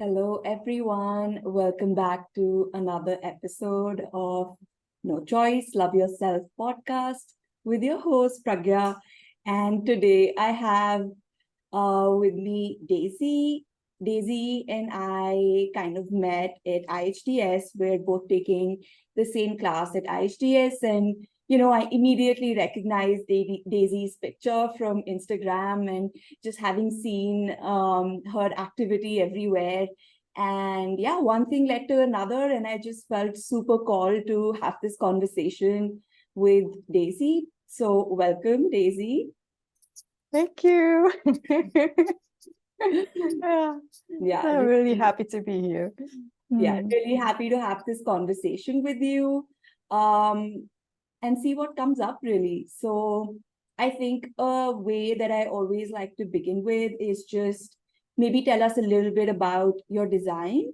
Hello, everyone. Welcome back to another episode of No Choice, Love Yourself podcast with your host, Pragya. And today I have uh, with me Daisy. Daisy and I kind of met at IHDS. We're both taking the same class at IHDS. And, you know, I immediately recognized Daisy's picture from Instagram and just having seen um, her activity everywhere. And yeah, one thing led to another. And I just felt super called to have this conversation with Daisy. So welcome, Daisy. Thank you. yeah. yeah, I'm really happy to be here. Yeah, hmm. really happy to have this conversation with you um, and see what comes up, really. So, I think a way that I always like to begin with is just maybe tell us a little bit about your design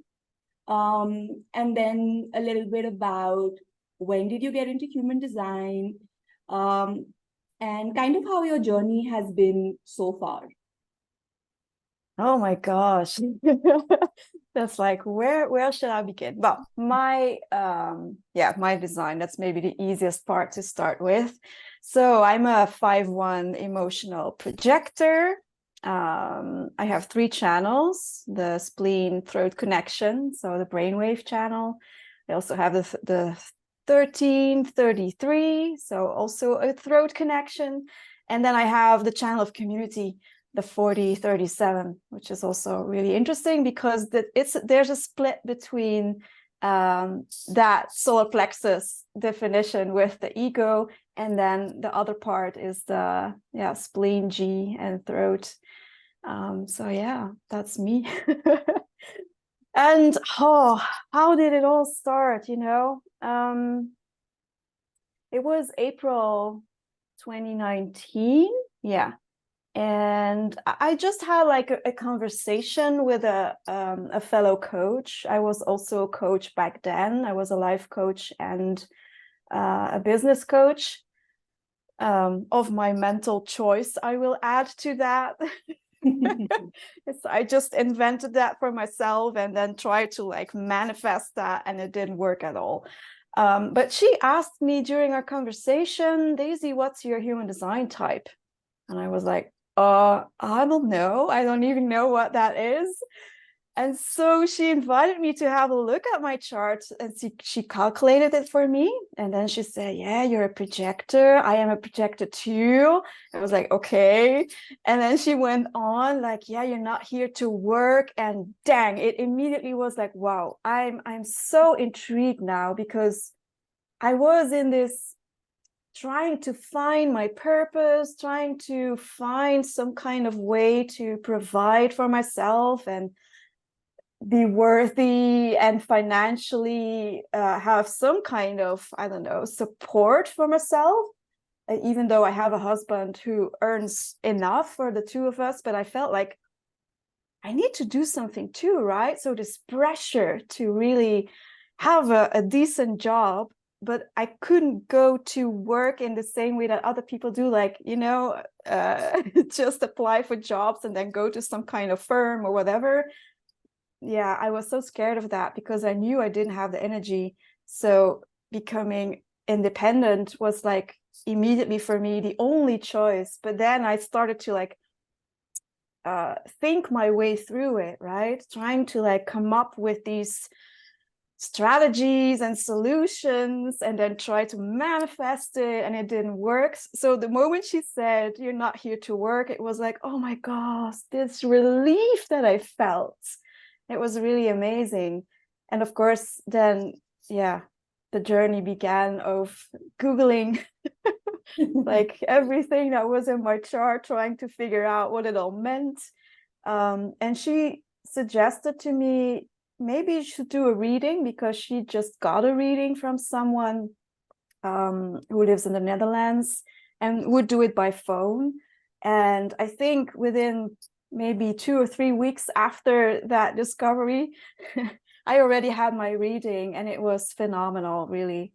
um, and then a little bit about when did you get into human design um, and kind of how your journey has been so far. Oh my gosh. that's like where where should I begin? Well, my um yeah, my design, that's maybe the easiest part to start with. So I'm a 5-1 emotional projector. Um, I have three channels, the spleen throat connection, so the brainwave channel. I also have the, the 1333, so also a throat connection. And then I have the channel of community, the 4037, which is also really interesting because the, it's there's a split between um, that solar plexus definition with the ego, and then the other part is the yeah spleen G and throat. Um, so yeah, that's me. and oh, how did it all start? You know, um, it was April 2019. Yeah, and I just had like a, a conversation with a um, a fellow coach. I was also a coach back then. I was a life coach and uh, a business coach um, of my mental choice. I will add to that. I just invented that for myself and then tried to like manifest that, and it didn't work at all. Um, but she asked me during our conversation, Daisy, what's your human design type? And I was like, uh, I don't know. I don't even know what that is. And so she invited me to have a look at my chart and she, she calculated it for me. And then she said, Yeah, you're a projector. I am a projector too. I was like, Okay. And then she went on, like, Yeah, you're not here to work. And dang, it immediately was like, Wow, I'm I'm so intrigued now because I was in this trying to find my purpose, trying to find some kind of way to provide for myself and be worthy and financially uh, have some kind of, I don't know, support for myself. Uh, even though I have a husband who earns enough for the two of us, but I felt like I need to do something too, right? So this pressure to really have a, a decent job but I couldn't go to work in the same way that other people do, like, you know, uh, just apply for jobs and then go to some kind of firm or whatever. Yeah, I was so scared of that because I knew I didn't have the energy. So becoming independent was like immediately for me the only choice. But then I started to like uh, think my way through it, right? Trying to like come up with these strategies and solutions and then try to manifest it and it didn't work. So the moment she said you're not here to work it was like oh my gosh this relief that i felt. It was really amazing. And of course then yeah the journey began of googling like everything that was in my chart trying to figure out what it all meant. Um, and she suggested to me maybe you should do a reading because she just got a reading from someone um, who lives in the Netherlands and would do it by phone. And I think within maybe two or three weeks after that discovery, I already had my reading and it was phenomenal, really.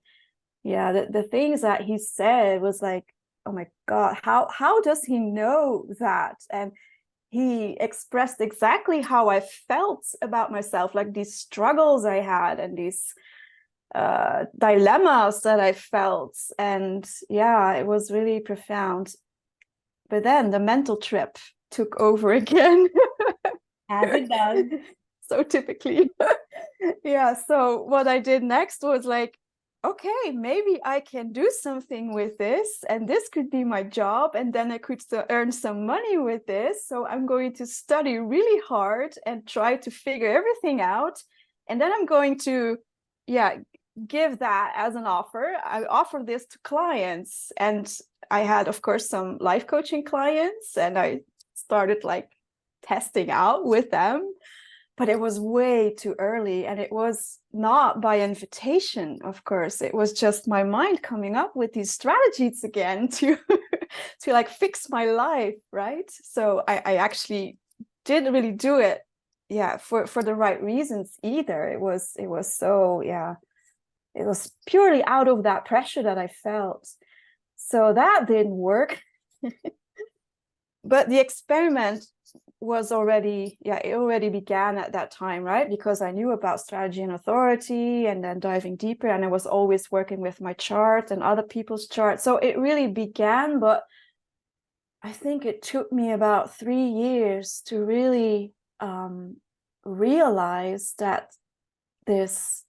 Yeah, the, the things that he said was like, oh my God, how how does he know that? And he expressed exactly how I felt about myself, like these struggles I had and these uh, dilemmas that I felt. And yeah, it was really profound. But then the mental trip took over again. As it does. so typically. yeah. So what I did next was like, okay, maybe I can do something with this, and this could be my job, and then I could earn some money with this. So I'm going to study really hard and try to figure everything out. And then I'm going to, yeah, give that as an offer. I offer this to clients. And I had, of course, some life coaching clients, and I started like testing out with them but it was way too early and it was not by invitation of course. It was just my mind coming up with these strategies again to to like fix my life right? So i i actually didn't really do it yeah for for the right reasons either. It was it was so yeah it was purely out of that pressure that i felt. So that didn't work. But the experiment was already yeah it already began at that time right? Because i knew about strategy and authority and then diving deeper and i was always working with my chart and other people's charts so it really began but i think it took me about three years to really um, realize that this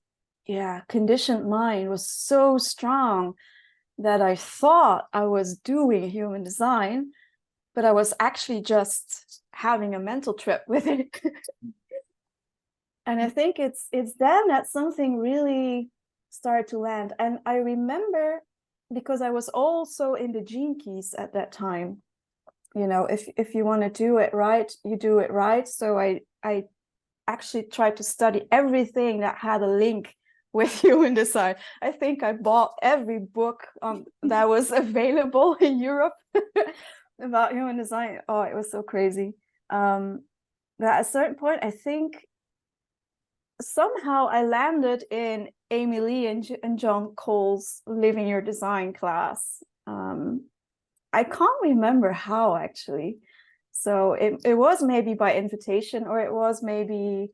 yeah conditioned mind was so strong that i thought i was doing human design but i was actually just having a mental trip with it. And i think it's it's then that something really started to land. And i remember because i was also in the gene keys at that time you know if if you want to do it right you do it right. So i i actually tried to study everything that had a link with human design i think i bought every book um, that was available in europe about human design. Oh it was so crazy um, but at a certain point, I think somehow I landed in Amy Lee and, and John Cole's Living Your Design class. Um, I can't remember how actually. So it, it was maybe by invitation or it was maybe,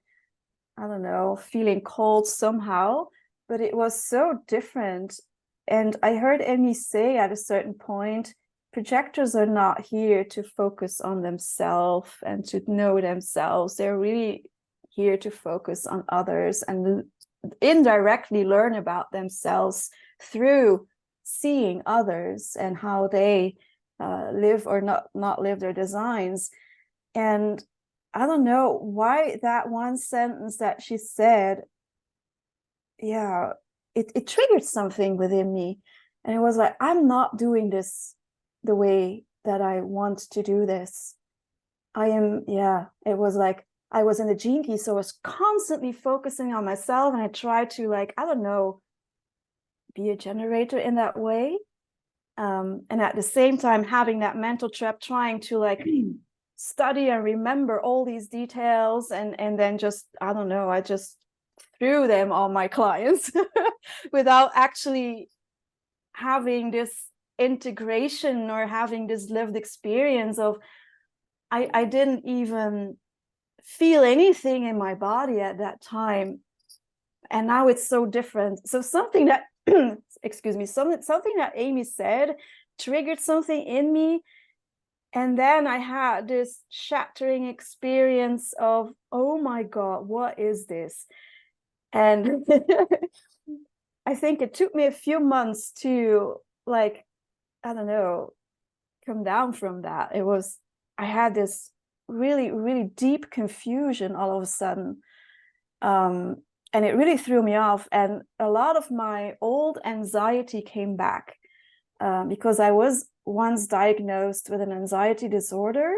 I don't know, feeling called somehow, but it was so different. And I heard Amy say at a certain point, projectors are not here to focus on themselves and to know themselves. They're really here to focus on others and indirectly learn about themselves through seeing others and how they uh, live or not not live their designs. And I don't know why that one sentence that she said, yeah, it, it triggered something within me. And it was like, I'm not doing this the way that I want to do this. I am, yeah, it was like I was in the gene key, so I was constantly focusing on myself and I tried to like, I don't know, be a generator in that way. Um, and at the same time having that mental trap trying to like study and remember all these details and and then just I don't know, I just threw them on my clients without actually having this integration or having this lived experience of I, I didn't even feel anything in my body at that time. And now it's so different. So something that excuse me something something that amy said triggered something in me. And then i had this shattering experience of oh my god what is this? And i think it took me a few months to like I don't know, come down from that. It was, I had this really, really deep confusion all of a sudden. Um, and it really threw me off. And a lot of my old anxiety came back um, because I was once diagnosed with an anxiety disorder.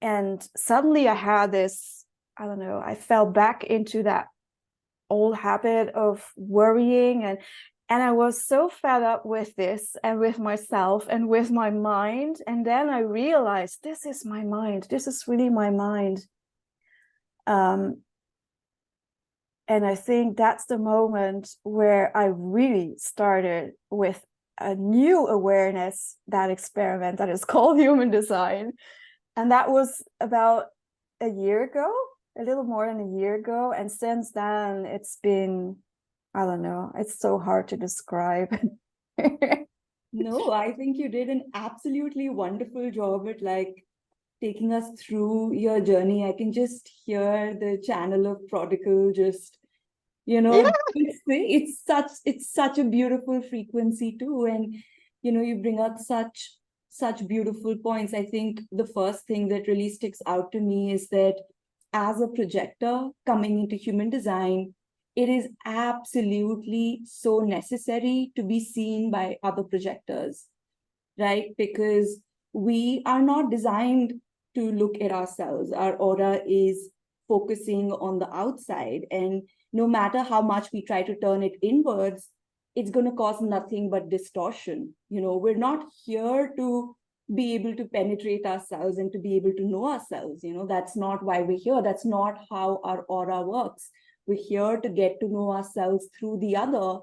And suddenly I had this, I don't know, I fell back into that old habit of worrying and and I was so fed up with this and with myself and with my mind. And then I realized this is my mind. This is really my mind. Um, and I think that's the moment where I really started with a new awareness, that experiment that is called human design. and that was about a year ago, a little more than a year ago. And since then, it's been, I don't know, it's so hard to describe. no, I think you did an absolutely wonderful job at like taking us through your journey. I can just hear the channel of prodigal just you know Yeah. it's, it's such it's such a beautiful frequency too and you know you bring out such such beautiful points i think the first thing that really sticks out to me is that as a projector coming into human design it is absolutely so necessary to be seen by other projectors right because we are not designed to look at ourselves our aura is focusing on the outside and no matter how much we try to turn it inwards, it's going to cause nothing but distortion. You know, we're not here to be able to penetrate ourselves and to be able to know ourselves. You know, that's not why we're here. That's not how our aura works. We're here to get to know ourselves through the other.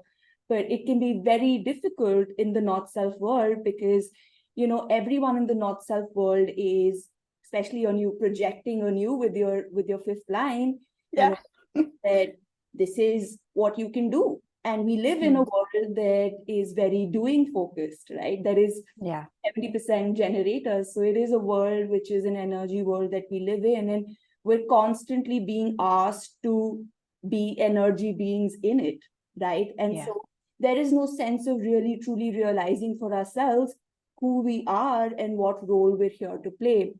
But it can be very difficult in the not self world because, you know, everyone in the not self world is, especially on you projecting on you with your with your fifth line, Yeah. that this is what you can do and we live in a Mm. world that is very doing focused right that is Yeah. 70% generators so it is a world which is an energy world that we live in and we're constantly being asked to be energy beings in it right? And Yeah. so there is no sense of really truly realizing for ourselves who we are and what role we're here to play.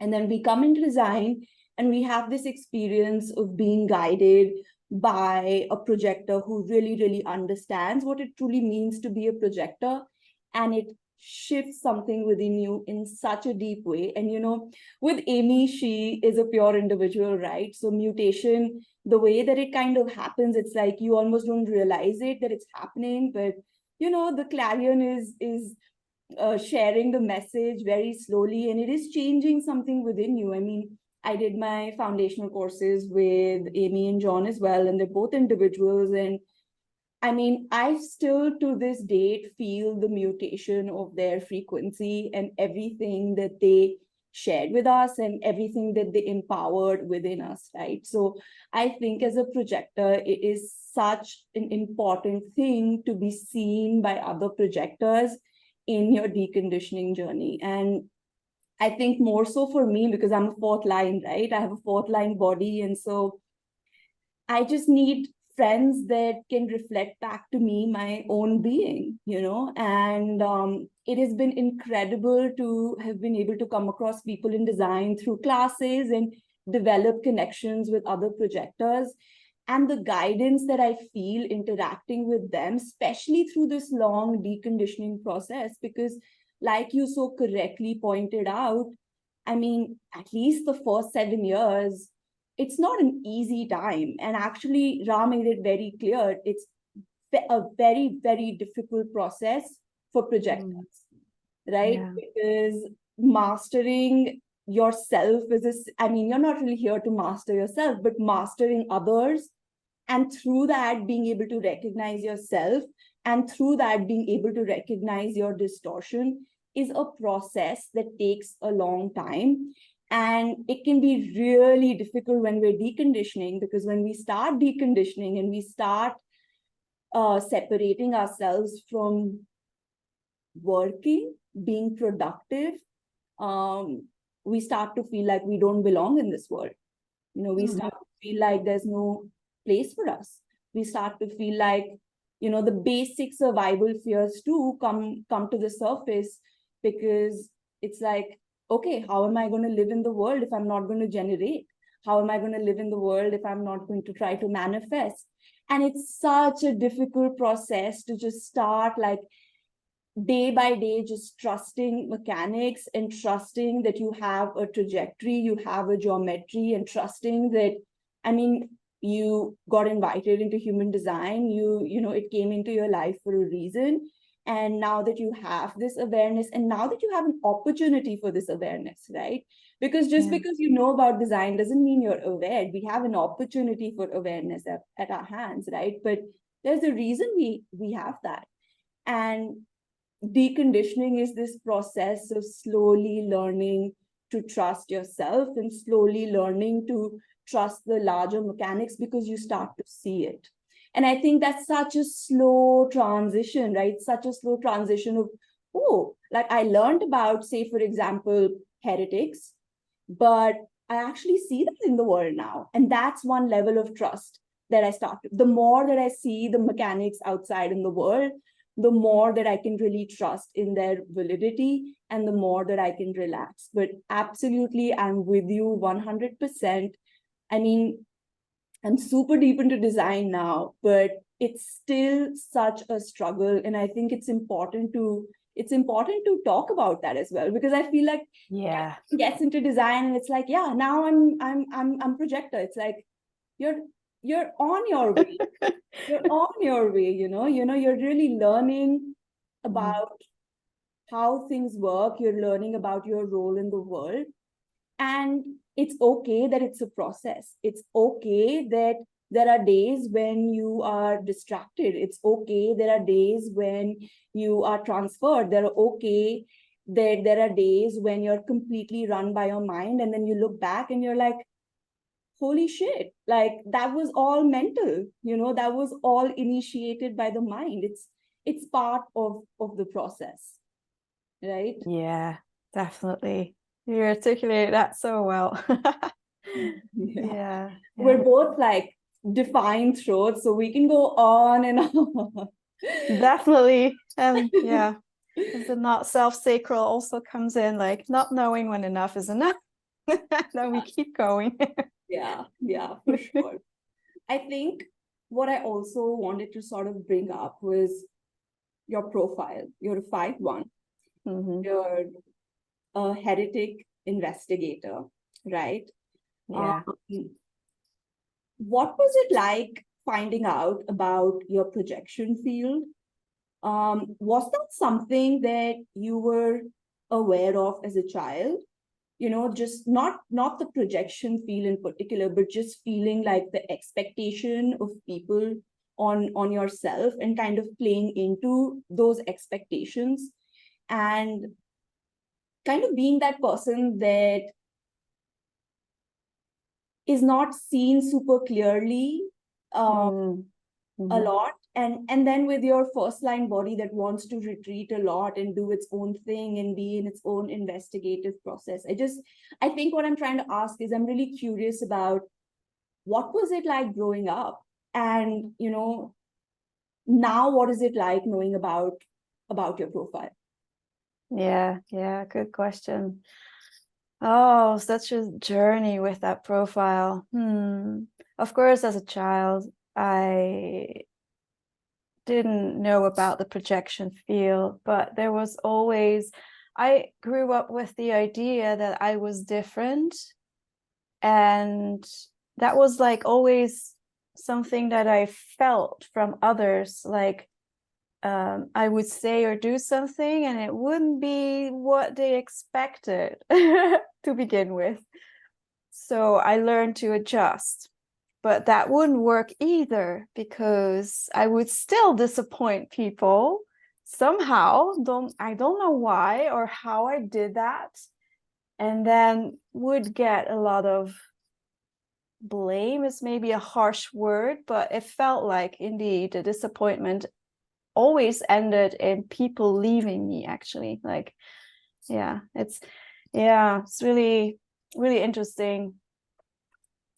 And then we come into design and we have this experience of being guided by a projector who really really understands what it truly means to be a projector. And it shifts something within you in such a deep way. And you know with amy she is a pure individual right? So mutation the way that it kind of happens it's like you almost don't realize it that it's happening but you know the clarion is is uh, sharing the message very slowly and it is changing something within you. I mean i did my foundational courses with amy and john as well and they're both individuals and i mean i still to this date feel the mutation of their frequency and everything that they shared with us and everything that they empowered within us right so i think as a projector it is such an important thing to be seen by other projectors in your deconditioning journey. And I think more so for me because I'm a fourth line, right? I have a fourth line body. And so I just need friends that can reflect back to me my own being, you know? And um, it has been incredible to have been able to come across people in design through classes and develop connections with other projectors and the guidance that I feel interacting with them, especially through this long deconditioning process, because, like you so correctly pointed out, I mean, at least the first seven years, it's not an easy time. And actually, Ra made it very clear it's a very, very difficult process for projectors, mm. right? Yeah. Because mastering yourself is a, I mean, you're not really here to master yourself, but mastering others. And through that, being able to recognize yourself, and through that, being able to recognize your distortion is a process that takes a long time. And it can be really difficult when we're deconditioning because when we start deconditioning and we start uh, separating ourselves from working, being productive, um, we start to feel like we don't belong in this world. You know, we Mhm. start to feel like there's no place for us. We start to feel like, you know, the basic survival fears too come come to the surface because it's like, okay, how am I going to live in the world if I'm not going to generate? How am I going to live in the world if I'm not going to try to manifest? And it's such a difficult process to just start like day by day just trusting mechanics and trusting that you have a trajectory you have a geometry and trusting that i mean you got invited into human design you you know it came into your life for a reason and now that you have this awareness and now that you have an opportunity for this awareness right because just Yeah. because you know about design doesn't mean you're aware we have an opportunity for awareness at, at our hands right but there's a reason we we have that and deconditioning is this process of slowly learning to trust yourself and slowly learning to trust the larger mechanics because you start to see it. And I think that's such a slow transition, right? Such a slow transition of, oh, like I learned about, say, for example, heretics, but I actually see that in the world now. And that's one level of trust that I start. The more that I see the mechanics outside in the world, the more that I can really trust in their validity and the more that I can relax. But absolutely, I'm with you 100%. I mean, I'm super deep into design now, but it's still such a struggle. And I think it's important to it's important to talk about that as well because I feel like yeah. gets into design and it's like yeah now I'm I'm I'm I'm projector. It's like you're you're on your way. You're on your way you know? You know you're really learning mm-hmm. about how things work. You're learning about your role in the world. And it's okay that it's a process. It's okay that there are days when you are distracted. It's okay there are days when you are transferred. There are okay that there are days when you're completely run by your mind and then you look back and you're like holy shit. Like that was all mental you know? That was all initiated by the mind. It's it's part of of the process right? Yeah definitely you articulate that so well. Yeah. yeah, we're both like defined throats so we can go on and on. Definitely. And yeah. The not self-sacral also comes in like not knowing when enough is enough then we keep going. Yeah yeah for sure. I think what i also wanted to sort of bring up was your profile you're a 5-1 Mhm. you're a heretic investigator right? Yeah. Um, what was it like finding out about your projection field? Um, was that something that you were aware of as a child? You know just not not the projection field in particular but just feeling like the expectation of people on on yourself and kind of playing into those expectations. And kind of being that person that is not seen super clearly uh, Mm. a lot. And and then with your first line body that wants to retreat a lot and do its own thing and be in its own investigative process. I just i think what i'm trying to ask is i'm really curious about what was it like growing up? And you know now what is it like knowing about about your profile Yeah, yeah, good question. Oh, such a journey with that profile. Hmm. Of course, as a child, I didn't know about the projection field, but there was always, I grew up with the idea that I was different. And that was like always something that I felt from others. Like, um, I would say or do something and it wouldn't be what they expected to begin with. So I learned to adjust. But that wouldn't work either because I would still disappoint people somehow. Don't I don't know why or how I did that. And then would get a lot of blame is maybe a harsh word, but it felt like indeed the disappointment always ended in people leaving me actually. Like yeah it's yeah it's really really interesting.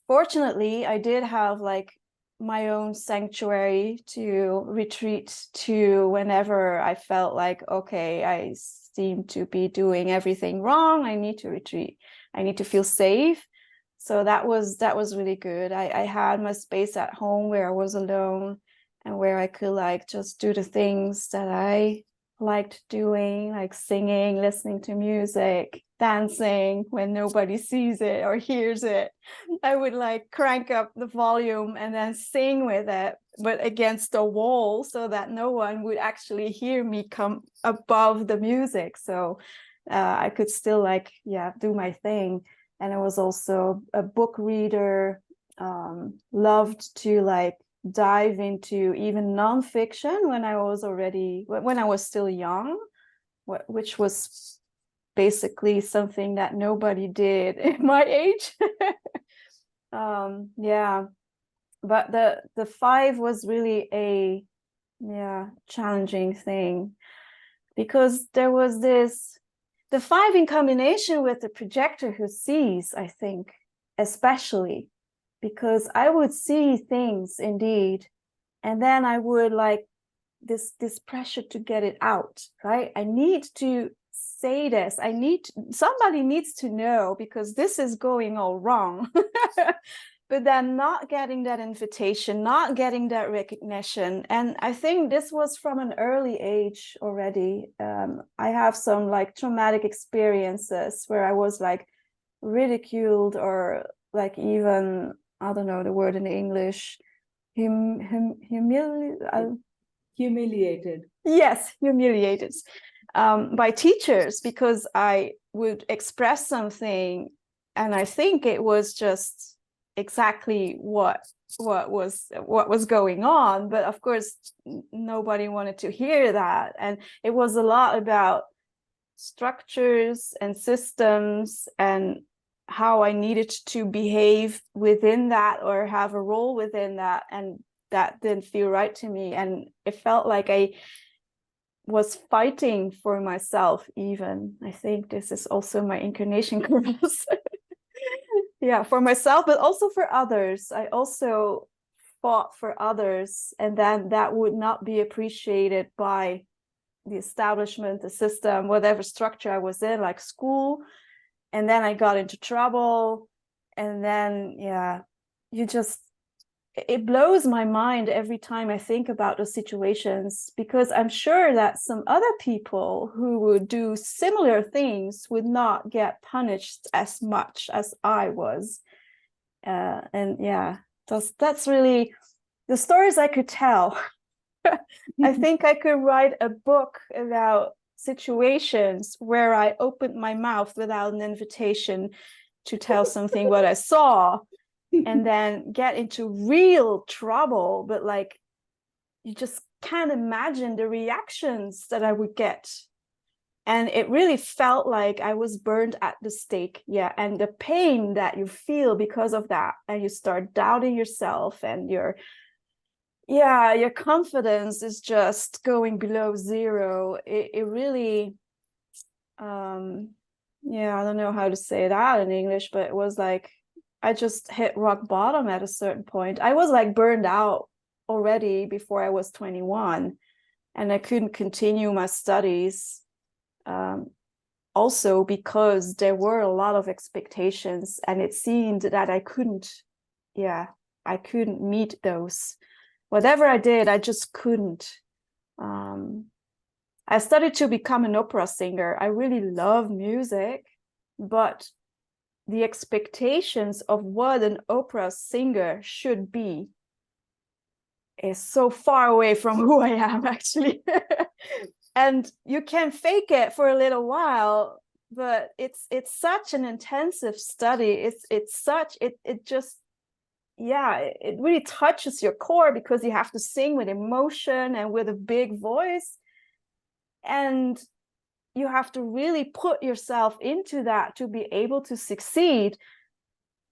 Fortunately i did have like my own sanctuary to retreat to whenever i felt like okay i seem to be doing everything wrong. I need to retreat. I need to feel safe. So that was that was really good. I i had my space at home where i was alone and where I could like just do the things that I liked doing, like singing, listening to music, dancing when nobody sees it or hears it. I would like crank up the volume and then sing with it, but against the wall so that no one would actually hear me come above the music. So uh, I could still like, yeah, do my thing. And I was also a book reader, um, loved to like dive into even nonfiction when I was already when I was still young, which was basically something that nobody did in my age. um, yeah, but the the five was really a yeah challenging thing because there was this the five in combination with the projector who sees i think especially because i would see things indeed and then i would like this this pressure to get it out right i need to say this i need somebody needs to know because this is going all wrong but then not getting that invitation, not getting that recognition. And I think this was from an early age already. Um, I have some like traumatic experiences where I was like ridiculed or like even, I don't know the word in English, hum, hum, humili- uh, humiliated. Yes, humiliated um, by teachers because I would express something and I think it was just exactly what what was what was going on but of course nobody wanted to hear that and it was a lot about structures and systems and how i needed to behave within that or have a role within that and that didn't feel right to me. And it felt like i was fighting for myself even. I think this is also my incarnation cross yeah for myself but also for others. I also fought for others and then that would not be appreciated by the establishment the system whatever structure i was in like school and then i got into trouble and then yeah you just it blows my mind every time I think about those situations because I'm sure that some other people who would do similar things would not get punished as much as I was. Uh, and yeah, that's that's really the stories I could tell. I think I could write a book about situations where I opened my mouth without an invitation to tell something what I saw and then get into real trouble but like you just can't imagine the reactions that i would get. And it really felt like i was burned at the stake yeah and the pain that you feel because of that and you start doubting yourself and your yeah your confidence is just going below zero it, it really um yeah i don't know how to say that in english but it was like I just hit rock bottom at a certain point. I was like burned out already before I was 21 and I couldn't continue my studies. Um, also because there were a lot of expectations and it seemed that I couldn't, yeah, I couldn't meet those. Whatever I did, I just couldn't. Um, I started to become an opera singer. I really love music, but the expectations of what an opera singer should be is so far away from who I am actually. and you can fake it for a little while, but it's it's such an intensive study. It's it's such it it just yeah, it really touches your core because you have to sing with emotion and with a big voice. And you have to really put yourself into that to be able to succeed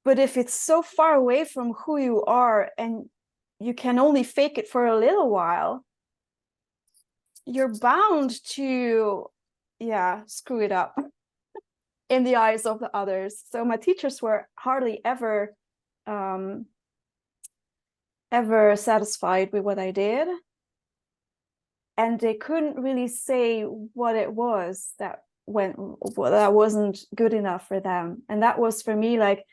but if it's so far away from who you are and you can only fake it for a little while you're bound to yeah screw it up in the eyes of the others so my teachers were hardly ever um ever satisfied with what i did. And they couldn't really say what it was that went that wasn't good enough for them. And that was for me like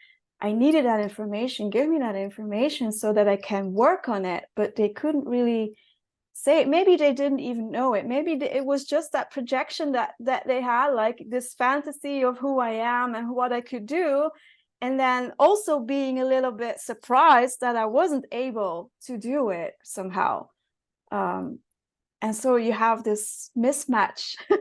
i needed that information. Give me that information so that i can work on it. But they couldn't really say it. Maybe they didn't even know it. Maybe it was just that projection that that they had like this fantasy of who i am and what i could do and then also being a little bit surprised that i wasn't able to do it somehow. Um, and so you have this mismatch.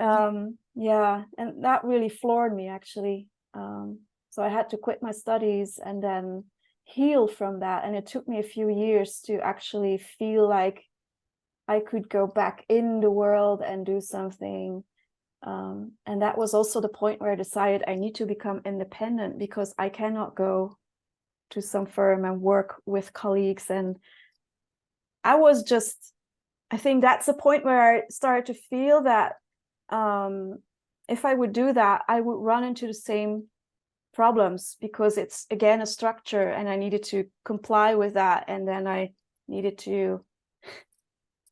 Um yeah and that really floored me actually. Um so i had to quit my studies and then heal from that. And it took me a few years to actually feel like i could go back in the world and do something Um, and that was also the point where I decided I need to become independent because I cannot go to some firm and work with colleagues. And I was just, I think that's the point where I started to feel that um, if I would do that, I would run into the same problems because it's again a structure and I needed to comply with that. And then I needed to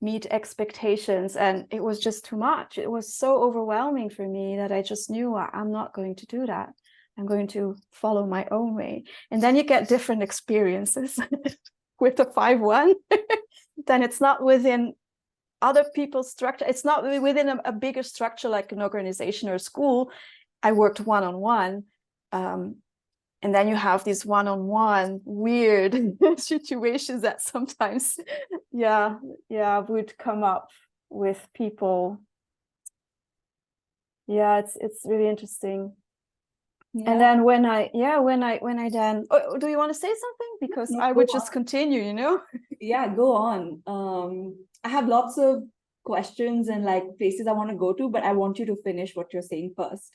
meet expectations and it was just too much. It was so overwhelming for me that i just knew i'm not going to do that. I'm going to follow my own way. And then you get different experiences with the 5-1 then it's not within other people's structure. It's not within a, a bigger structure like an organization or a school. I worked one-on-one um, and then you have these one-on-one weird situations that sometimes yeah yeah would come up with people yeah it's it's really interesting Yeah. and then when i yeah when i when i then oh, do you want to say something because i would go just continue you know yeah, go on. Um, I have lots of questions and like places I want to go to, but I want you to finish what you're saying first.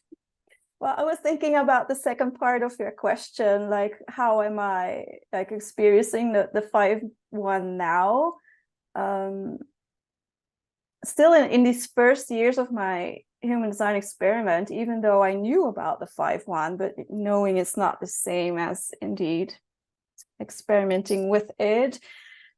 Well, I was thinking about the second part of your question, like how am I like experiencing the the five one now? Um, still in, in these first years of my human design experiment, even though I knew about the five one, but knowing it's not the same as indeed experimenting with it,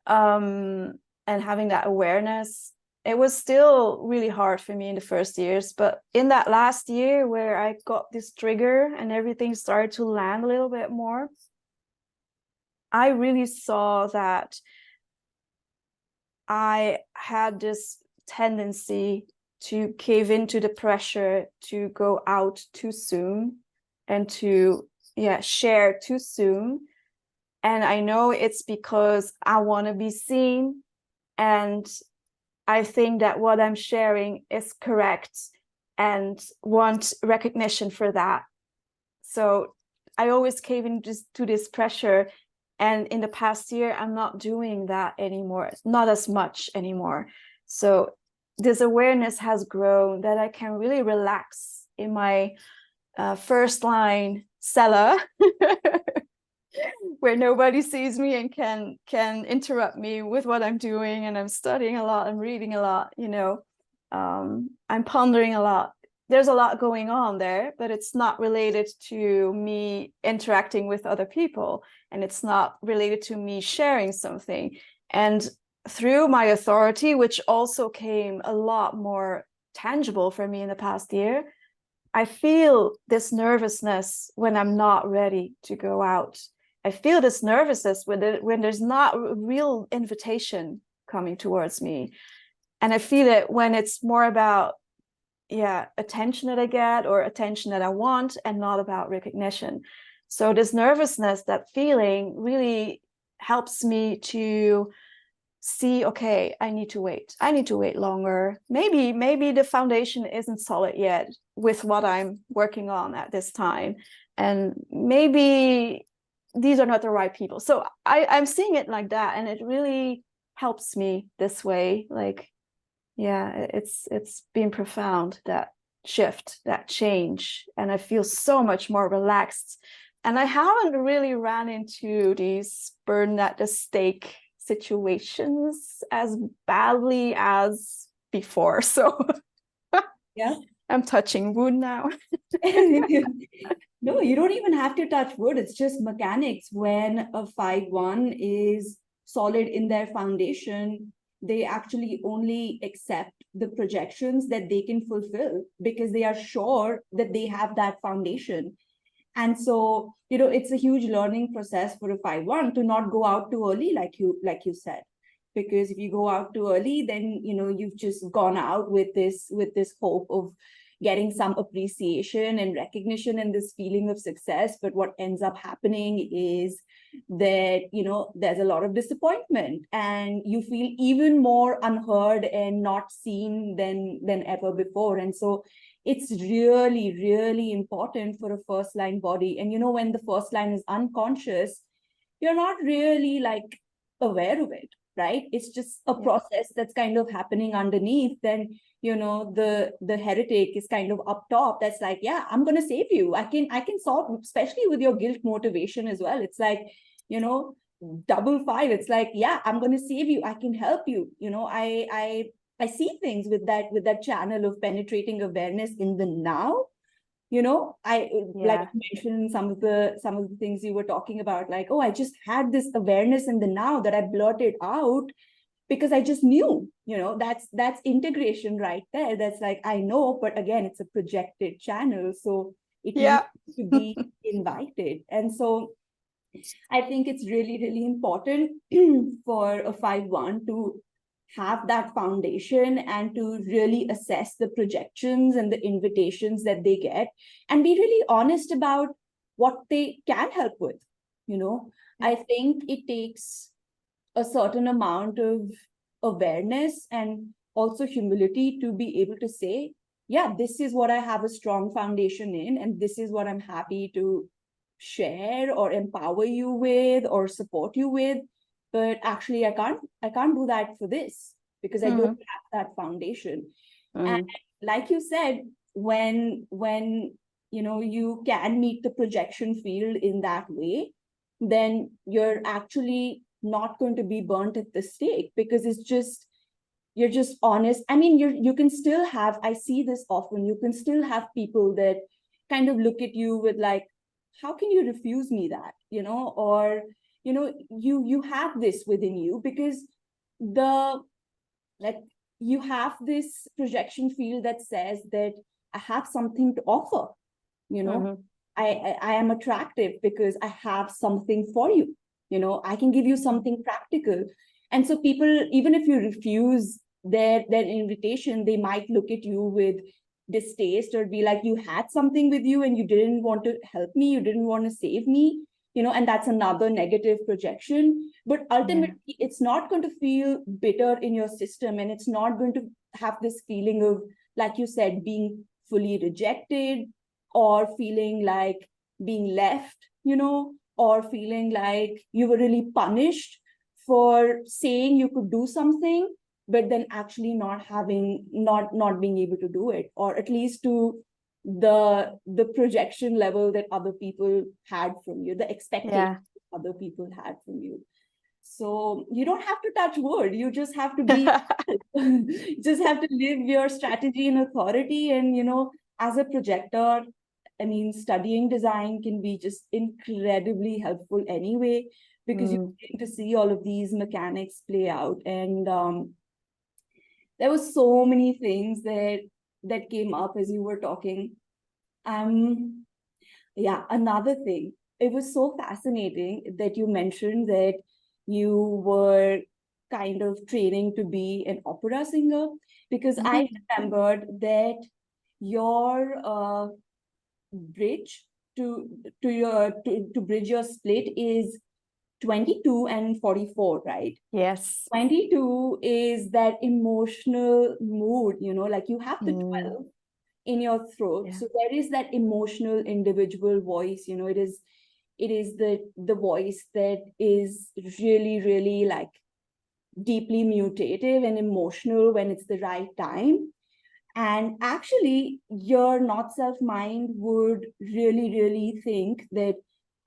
um, and having that awareness, it was still really hard for me in the first years. But in that last year where I got this trigger and everything started to land a little bit more, I really saw that I had this tendency to cave into the pressure to go out too soon and to yeah share too soon and i know it's because i want to be seen and i think that what i'm sharing is correct and want recognition for that. So i always cave into to this pressure and in the past year i'm not doing that anymore not as much anymore. So this awareness has grown that i can really relax in my uh, first line cellar where nobody sees me and can can interrupt me with what i'm doing and i'm studying a lot i'm reading a lot you know um, i'm pondering a lot. There's a lot going on there but it's not related to me interacting with other people and it's not related to me sharing something. And through my authority which also came a lot more tangible for me in the past year i feel this nervousness when i'm not ready to go out I feel this nervousness when when there's not a real invitation coming towards me, and I feel it when it's more about yeah attention that I get or attention that I want, and not about recognition. So this nervousness, that feeling, really helps me to see okay i need to wait. I need to wait longer. Maybe maybe the foundation isn't solid yet with what i'm working on at this time. And maybe these are not the right people so i i'm seeing it like that and it really helps me this way like yeah it's it's been profound that shift that change and i feel so much more relaxed and i haven't really ran into these burn at the stake situations as badly as before so Yeah. I'm touching wood now no, you don't even have to touch wood. It's just mechanics. When a 5 1 is solid in their foundation, they actually only accept the projections that they can fulfill because they are sure that they have that foundation. And so, you know, it's a huge learning process for a 5 1 to not go out too early, like you like you said. Because if you go out too early, then you know you've just gone out with this with this hope of getting some appreciation and recognition and this feeling of success. But what ends up happening is that you know there's a lot of disappointment and you feel even more unheard and not seen than than ever before. And so it's really really important for a first line body. And you know when the first line is unconscious you're not really like aware of it right? It's just a Yeah. process that's kind of happening underneath then you know the the heretic is kind of up top that's like yeah i'm going to save you. I can i can solve especially with your guilt motivation as well. It's like you know double five. It's like yeah i'm going to save you. I can help you. You know i i i see things with that with that channel of penetrating awareness in the now you know i like Yeah. you mentioned some of the some of the things you were talking about like oh i just had this awareness in the now that i blurted out because i just knew you know that's that's integration right there that's like i know but again it's a projected channel so it Yeah. needs to be invited and so i think it's really really important for a 5-1 to have that foundation and to really assess the projections and the invitations that they get and be really honest about what they can help with you know? I think it takes a certain amount of awareness and also humility to be able to say yeah this is what i have a strong foundation in and this is what i'm happy to share or empower you with or support you with but actually i can't i can't do that for this because i don't have that foundation. Mm. like you said when when you know you can meet the projection field in that way then you're actually not going to be burnt at the stake because it's just you're just honest. I mean you you can still have i see this often you can still have people that kind of look at you with like how can you refuse me that? you know or you know you you have this within you because the like you have this projection field that says that i have something to offer you know Mhm. I, I I am attractive because I have something for you. You know, I can give you something practical. And so people, even if you refuse their their invitation, they might look at you with distaste or be like, you had something with you and you didn't want to help me, you didn't want to save me, you know, and that's another negative projection. But ultimately, it's not going to feel bitter in your system and it's not going to have this feeling of, like you said, being fully rejected or feeling like being left, you know, or feeling like you were really punished for saying you could do something, but then actually not having, not not being able to do it, or at least to the the projection level that other people had from you, the expectation Yeah. other people had from you. So you don't have to touch wood. You just have to be you just have to live your strategy and authority and you know as a projector i mean studying design can be just incredibly helpful anyway because you Mm. get to see all of these mechanics play out and um, there was so many things that that came up as you were talking um yeah another thing it was so fascinating that you mentioned that you were kind of training to be an opera singer because I Mhm. remembered that your uh, bridge to to your to, to bridge your split is 22 and 44, right? Yes. 22 is that emotional mood, you know, like you have the Mm. 12 in your throat. Yeah. So there is that emotional individual voice, you know, it is it is the the voice that is really, really like deeply mutative and emotional when it's the right time. And actually, your not self mind would really, really think that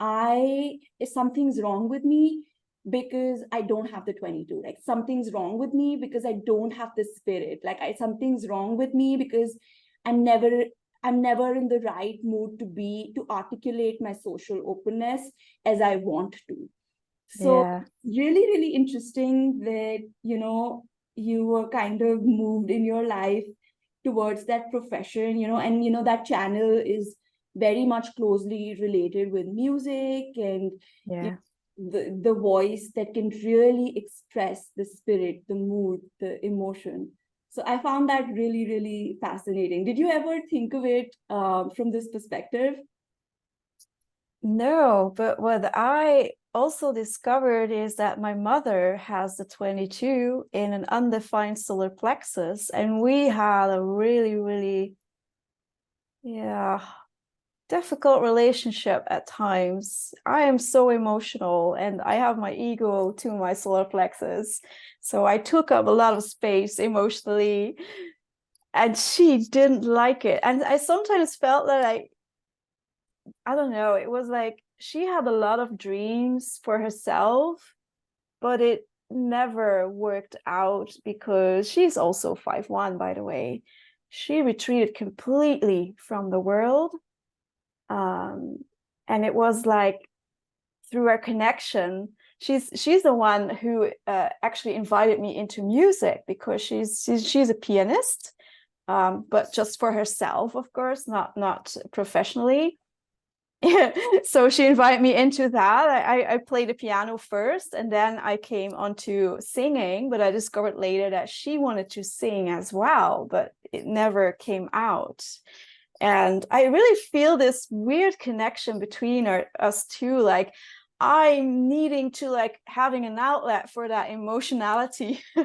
I, something's wrong with me because I don't have the 22, like something's wrong with me because I don't have the spirit, like I, something's wrong with me because I'm never, I'm never in the right mood to be, to articulate my social openness as I want to. So Yeah. really, really interesting that, you know, you were kind of moved in your life towards that profession, you know, and, you know, that channel is very much closely related with music and Yeah. the, the voice that can really express the spirit, the mood, the emotion. So I found that really, really fascinating. Did you ever think of it uh, from this perspective? No, but what I also discovered is that my mother has the 22 in an undefined solar plexus, and we had a really, really, yeah, difficult relationship at times. I am so emotional and I have my ego to my solar plexus. So I took up a lot of space emotionally and she didn't like it. And I sometimes felt that I, I don't know, it was like she had a lot of dreams for herself, but it never worked out because she's also five one, by the way. She retreated completely from the world um, and it was like through our connection she's she's the one who uh, actually invited me into music because she's she's, she's a pianist um, but just for herself of course not not professionally. So she invited me into that. I, I played the piano first and then i came onto singing but i discovered later that she wanted to sing as well but it never came out and i really feel this weird connection between our, us two like i'm needing to like having an outlet for that emotionality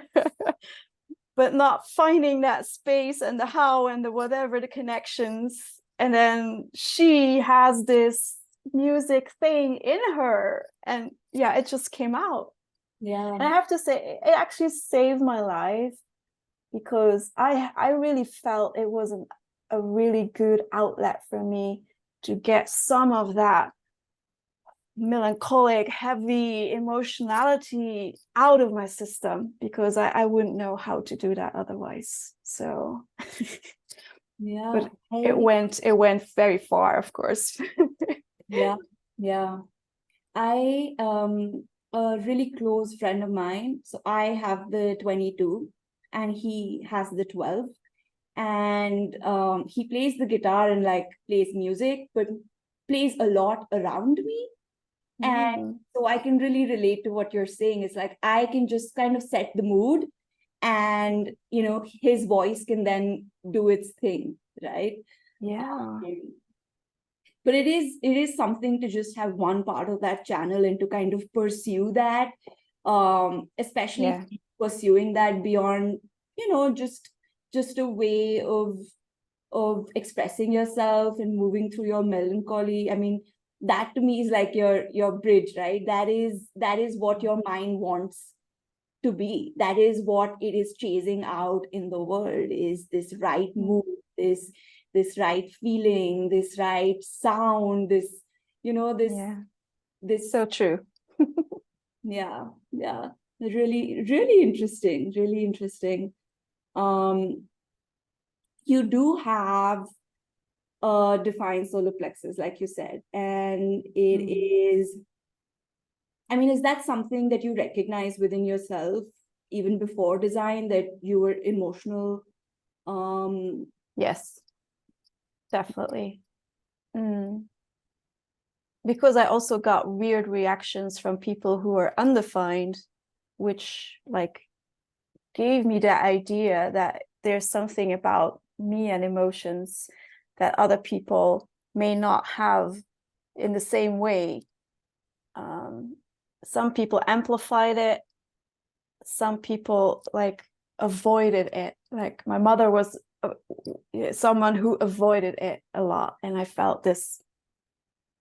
but not finding that space and the how and the whatever the connections. And then she has this music thing in her and yeah it just came out. Yeah and i have to say it actually saved my life because i i really felt it was an a really good outlet for me to get some of that melancholic, heavy emotionality out of my system because I, I wouldn't know how to do that otherwise. So yeah but I- it went it went very far, of course. yeah yeah i um a really close friend of mine so i have the 22 and he has the 12 and um he plays the guitar and like plays music but plays a lot around me And- Mm, so i can really relate to what you're saying it's like i can just kind of set the mood and you know his voice can then do its thing right yeah. but it is it is something to just have one part of that channel and to kind of pursue that um especially Yeah. pursuing that beyond you know just just a way of of expressing yourself and moving through your melancholy i mean that to me is like your your bridge right that is that is what your mind wants to be that is what it is chasing out in the world is this right Mm. mood this this right feeling this right sound this you know this Yeah. this So true. yeah yeah really really interesting really interesting um you do have a defined solar plexus like you said and it Mhm. is i mean is that something that you recognize within yourself even before design that you were emotional um Yes, definitely. Mm. Because I also got weird reactions from people who are undefined, which like gave me that idea that there's something about me and emotions that other people may not have in the same way. Um, some people amplified it, some people like avoided it. Like my mother was uh, someone who avoided it a lot, and I felt this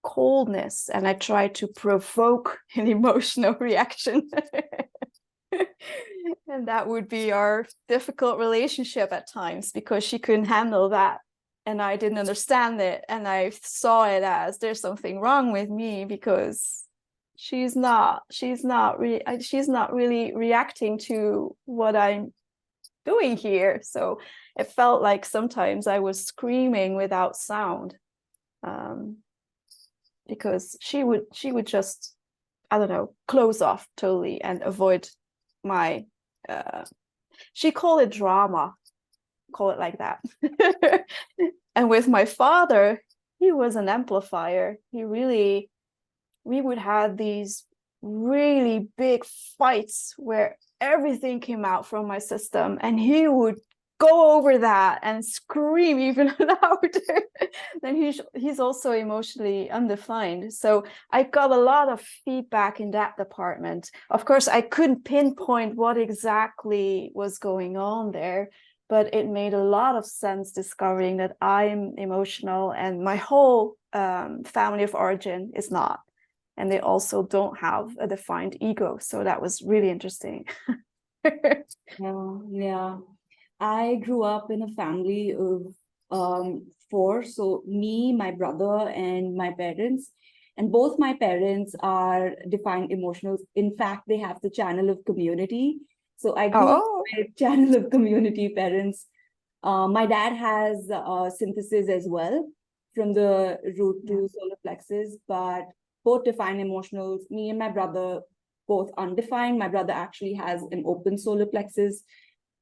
coldness, and I tried to provoke an emotional reaction. and that would be our difficult relationship at times because she couldn't handle that and I didn't understand it and I saw it as there's something wrong with me because she's not she's not really she's not really reacting to what I'm doing here. So it felt like sometimes I was screaming without sound um because she would she would just I don't know close off totally and avoid my uh she called it drama call it like that. And with my father he was an amplifier. He really we would have these really big fights where everything came out from my system and he would go over that and scream even louder then he's he's also emotionally undefined so i got a lot of feedback in that department of course i couldn't pinpoint what exactly was going on there but it made a lot of sense discovering that i'm emotional and my whole um, family of origin is not. And they also don't have a defined ego. So that was really interesting. Yeah, yeah. I grew up in a family of um four. So me, my brother, and my parents. And both my parents are defined emotional. In fact, they have the channel of community. So I grew up oh, with channel of community parents. Uh, my dad has uh, synthesis as well from the root to solar plexus, but both defined emotionals. Me and my brother both undefined. My brother actually has an open solar plexus.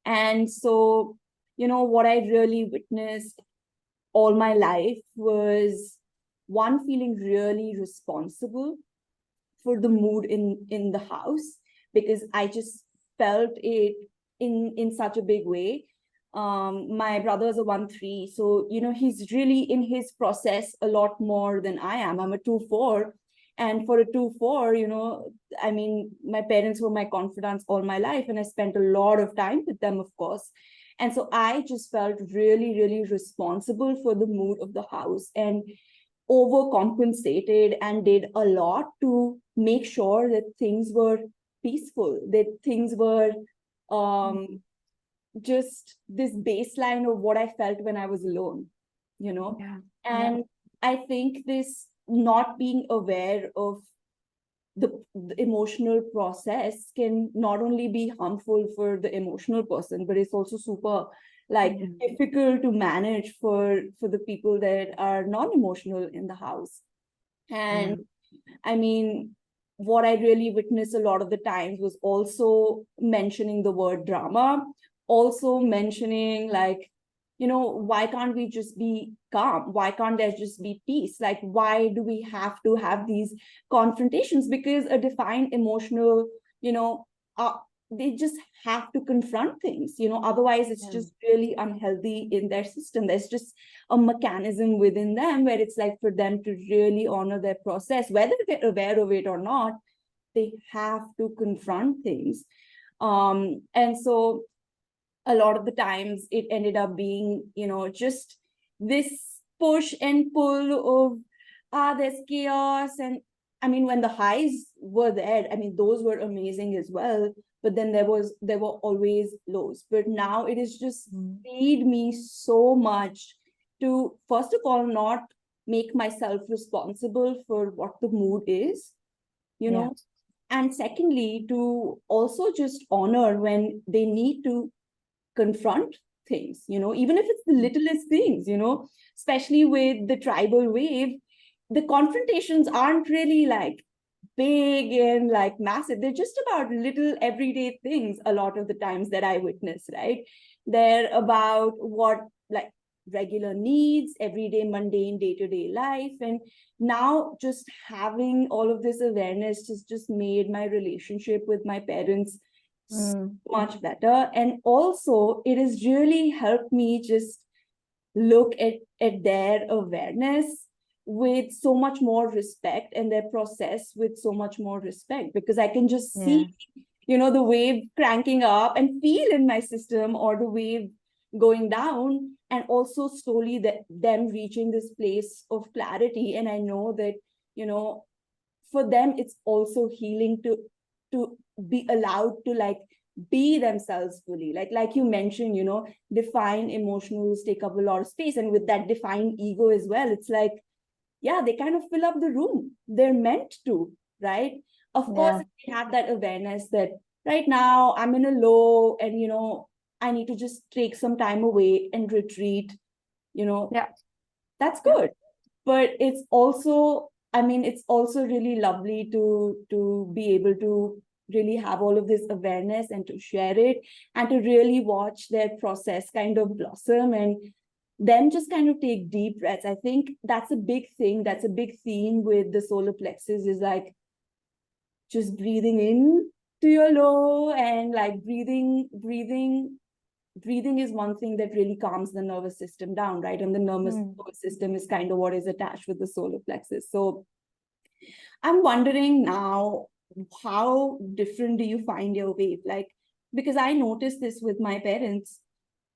And so, you know, what I really witnessed all my life was one feeling really responsible for the mood in in the house because I just felt it in in such a big way. Um, my brother is a one three, so you know he's really in his process a lot more than I am. I'm a two four, and for a two four, you know, I mean, my parents were my confidants all my life, and I spent a lot of time with them, of course. And so I just felt really, really responsible for the mood of the house and overcompensated and did a lot to make sure that things were peaceful, that things were um just this baseline of what I felt when I was alone, you know. yeah. And I think this not being aware of the, the emotional process can not only be harmful for the emotional person, but it's also super like Mhm. difficult to manage for for the people that are non-emotional in the house. And I mean, what I really witnessed a lot of the times was also mentioning the word drama, also mentioning like, you know, why can't we just be calm? Why can't there just be peace? Like, why do we have to have these confrontations? Because a defined emotional, you know, uh, they just have to confront things, you know, otherwise it's Yeah. just really unhealthy in their system. There's just a mechanism within them where it's like for them to really honor their process, whether they're aware of it or not, they have to confront things. Um, and so a lot of the times it ended up being, you know, just this push and pull of ah, there's chaos. And I mean, when the highs were there, I mean, those were amazing as well. But then there was there were always lows. But now it is just Mm. freed me so much to first of all not make myself responsible for what the mood is, you Yeah. know, and secondly to also just honor when they need to confront things, you know, even if it's the littlest things, you know, especially with the tribal wave, the confrontations aren't really like big and like massive. They're just about little everyday things a lot of the times that I witness, right? They're about what like regular needs, everyday mundane day-to-day life. And now just having all of this awareness has just made my relationship with my parents Mm. much better. And also, it has really helped me just look at, at their awareness with so much more respect and their process with so much more respect because I can just see, you know, the wave cranking up and feel in my system or the wave going down and also slowly that them reaching this place of clarity and i know that you know for them it's also healing to to be allowed to like be themselves fully. Like like you mentioned you know define emotionals take up a lot of space and with that defined ego as well it's like yeah they kind of fill up the room. They're meant to right? Of course Yeah. if they have that awareness that right now i'm in a low and you know i need to just take some time away and retreat you know? Yeah. that's good. But it's also i mean it's also really lovely to to be able to really have all of this awareness and to share it and to really watch their process kind of blossom and then just kind of take deep breaths. I think that's a big thing that's a big theme with the solar plexus is like just breathing in to your low and like breathing breathing breathing is one thing that really calms the nervous system down right? And the nervous Mm. system is kind of what is attached with the solar plexus. So i'm wondering now how different do you find your wave like because i noticed this with my parents.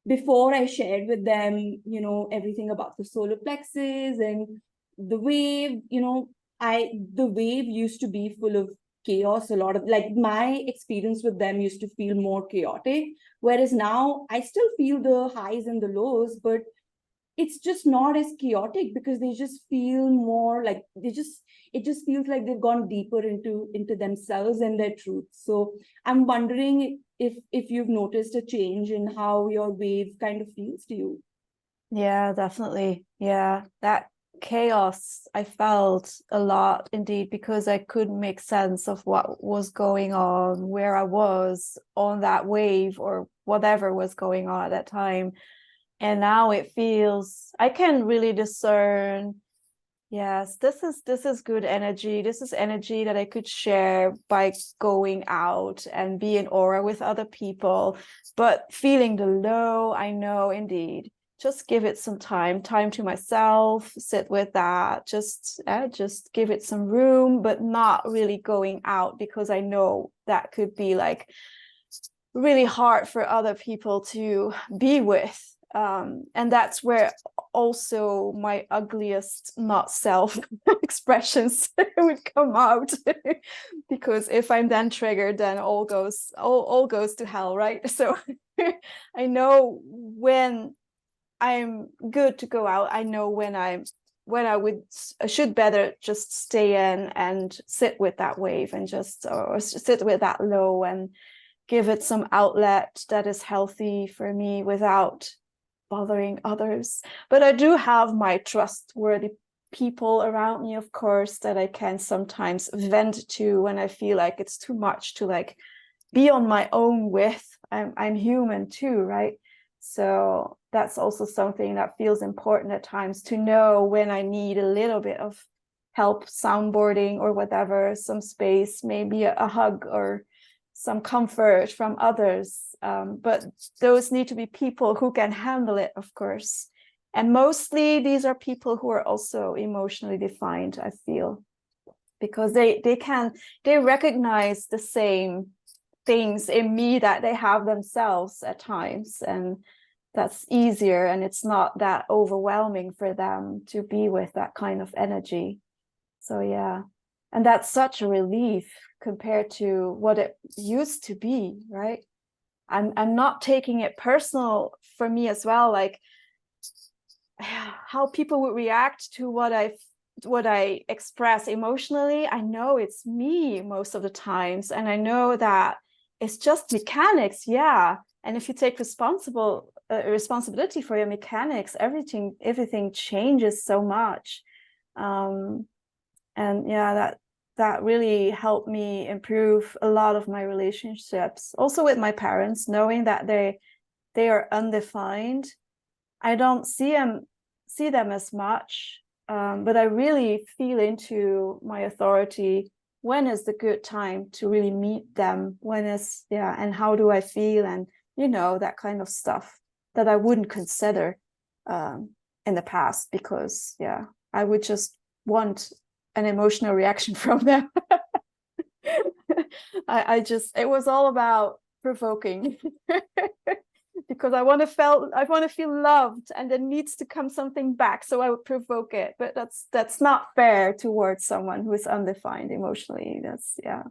Before i shared with them you know everything about the solar plexus and the wave you know i the wave used to be full of chaos a lot of like my experience with them used to feel more chaotic. Whereas now i still feel the highs and the lows but it's just not as chaotic because they just feel more like they just it just feels like they've gone deeper into into themselves and their truth. So i'm wondering if if you've noticed a change in how your wave kind of feels to you. Yeah definitely. Yeah that chaos i felt a lot indeed because i couldn't make sense of what was going on where i was on that wave or whatever was going on at that time and now it feels i can really discern yes this is this is good energy. This is energy that i could share by going out and be in aura with other people but feeling the low i know indeed. Just give it some time time to myself sit with that just uh, just give it some room but not really going out because i know that could be like really hard for other people to be with um, and that's where also my ugliest not self expressions would come out. Because if i'm then triggered then all goes all, all goes to hell right? So i know when i'm good to go out. I know when i'm when i would I should better just stay in and sit with that wave and just or sit with that low and give it some outlet that is healthy for me without bothering others. But I do have my trustworthy people around me, of course, that I can sometimes vent to when I feel like it's too much to like be on my own with. I'm I'm human too, right? So that's also something that feels important at times to know when I need a little bit of help soundboarding or whatever, some space, maybe a, a hug or some comfort from others um, but those need to be people who can handle it of course. And mostly these are people who are also emotionally defined i feel because they they can they recognize the same things in me that they have themselves at times and that's easier and it's not that overwhelming for them to be with that kind of energy. So yeah and that's such a relief compared to what it used to be right? I'm i'm not taking it personal for me as well like how people would react to what i what i express emotionally. I know it's me most of the times and i know that it's just mechanics yeah. And if you take responsible uh, responsibility for your mechanics everything everything changes so much. Um and yeah that that really helped me improve a lot of my relationships. Also with my parents knowing that they they are undefined i don't see them see them as much um, but i really feel into my authority. When is the good time to really meet them? When is yeah and how do i feel? And you know that kind of stuff that i wouldn't consider um, in the past because yeah i would just want an emotional reaction from them. I, I just it was all about provoking because I want to feel I want to feel loved and there needs to come something back. So I would provoke it. But that's that's not fair towards someone who is undefined emotionally. That's yeah.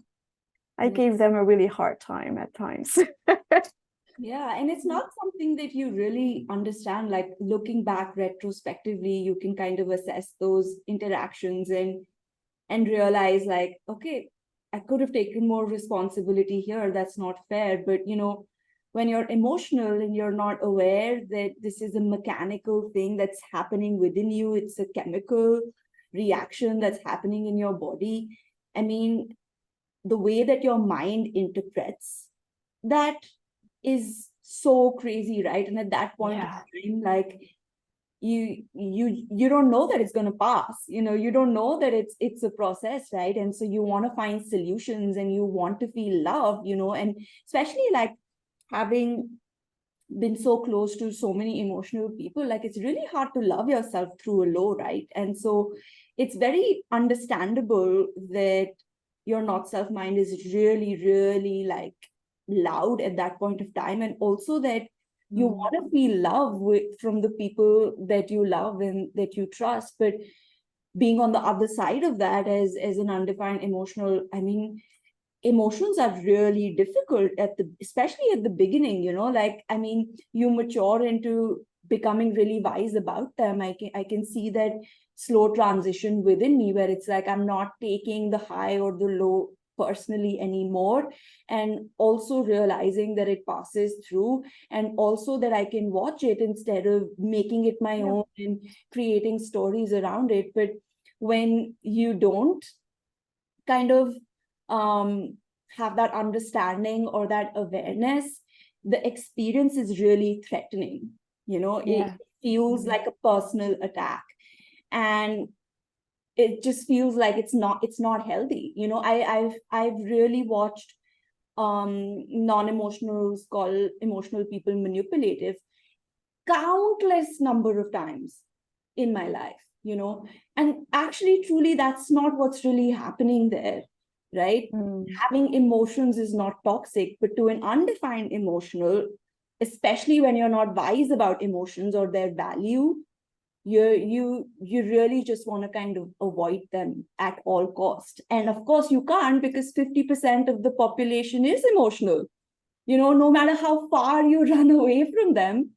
I mm. gave them a really hard time at times. yeah and it's not something that you really understand like looking back retrospectively you can kind of assess those interactions and and realize like okay i could have taken more responsibility here. That's not fair. But you know when you're emotional and you're not aware that this is a mechanical thing that's happening within you it's a chemical reaction that's happening in your body i mean the way that your mind interprets that is so crazy right? And at that point yeah. time like you you you don't know that it's going to pass you know you don't know that it's it's a process right? And so you want to find solutions and you want to feel love you know and especially like having been so close to so many emotional people like it's really hard to love yourself through a low right? And so it's very understandable that your not self mind is really really like loud at that point of time. And also that you mm. want to feel love with, from the people that you love and that you trust but being on the other side of that as as an undefined emotional i mean emotions are really difficult at the especially at the beginning you know like i mean you mature into becoming really wise about them i can i can see that slow transition within me where it's like i'm not taking the high or the low personally anymore and also realizing that it passes through and also that i can watch it instead of making it my Yeah. own and creating stories around it but when you don't kind of um have that understanding or that awareness the experience is really threatening you know Yeah. it feels Mhm. like a personal attack and it just feels like it's not it's not healthy you know? I i've i've really watched um non-emotionals call emotional people manipulative countless number of times in my life you know? And actually truly that's not what's really happening there right? Mm. having emotions is not toxic but to an undefined emotional especially when you're not wise about emotions or their value you you you really just want to kind of avoid them at all cost. And of course you can't because 50% of the population is emotional. You know no matter how far you run away from them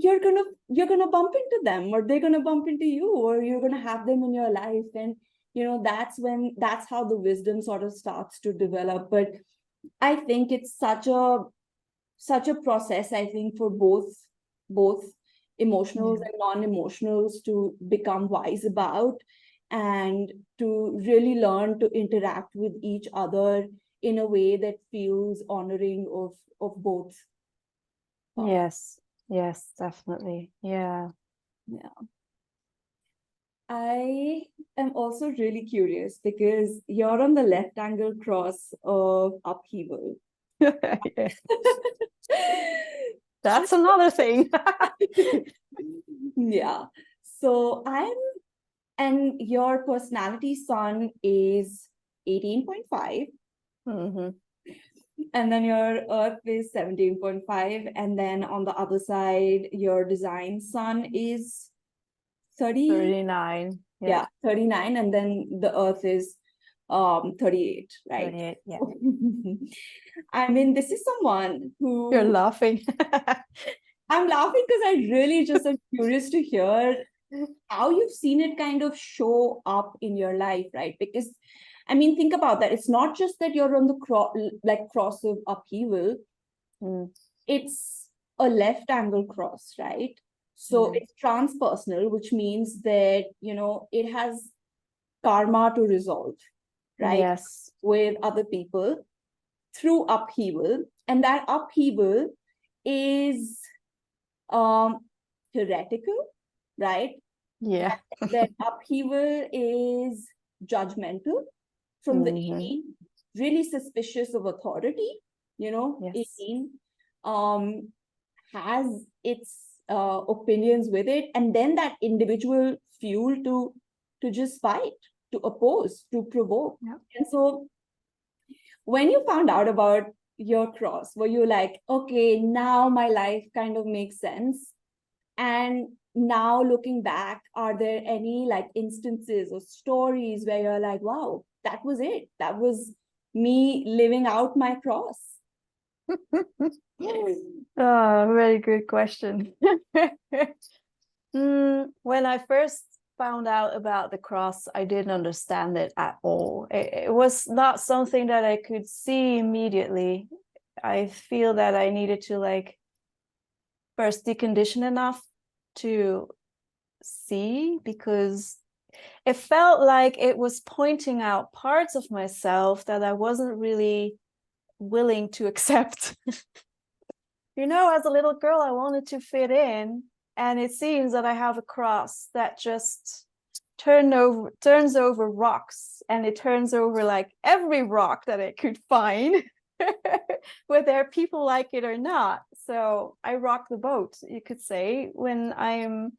you're gonna you're gonna bump into them or they're gonna bump into you or you're gonna have them in your life. And you know that's when that's how the wisdom sort of starts to develop. But i think it's such a such a process i think for both both emotionals and non-emotionals to become wise about and to really learn to interact with each other in a way that feels honoring of of both Yes. Yes, definitely. Yeah. Yeah. I am also really curious because you're on the left angle cross of upheaval. That's another thing. yeah. So I'm, and your personality sun is 18.5, Mhm. and then your earth is 17.5, and then on the other side, your design sun is 30, 39. yeah, Yeah. 39, and then the earth is um 38, right? 38. Yeah. I mean, this is someone who You're laughing. I'm laughing because I really just am curious to hear how you've seen it kind of show up in your life, right? Because I mean, think about that. It's not just that you're on the cro- like cross of upheaval, Mm. it's a left angle cross, right? So Yeah. it's transpersonal, which means that you know it has karma to resolve, right? Yes. with other people through upheaval and that upheaval is um theoretical right Yeah. that upheaval is judgmental from the Mhm. 18 really suspicious of authority you know Yes. 18 um has its uh, opinions with it and then that individual fuel to to just fight to oppose to provoke Yeah. and so when you found out about your cross were you like okay now my life kind of makes sense and now looking back are there any like instances or stories where you're like wow that was it that was me living out my cross Oh, very good question. Mm, when I first found out about the cross, I didn't understand it at all. It, it was not something that I could see immediately. I feel that I needed to like first decondition enough to see because it felt like it was pointing out parts of myself that I wasn't really willing to accept. you know, as a little girl, I wanted to fit in, and it seems that I have a cross that just over turns over rocks, and it turns over like every rock that it could find, whether people like it or not. So I rock the boat, you could say, when I'm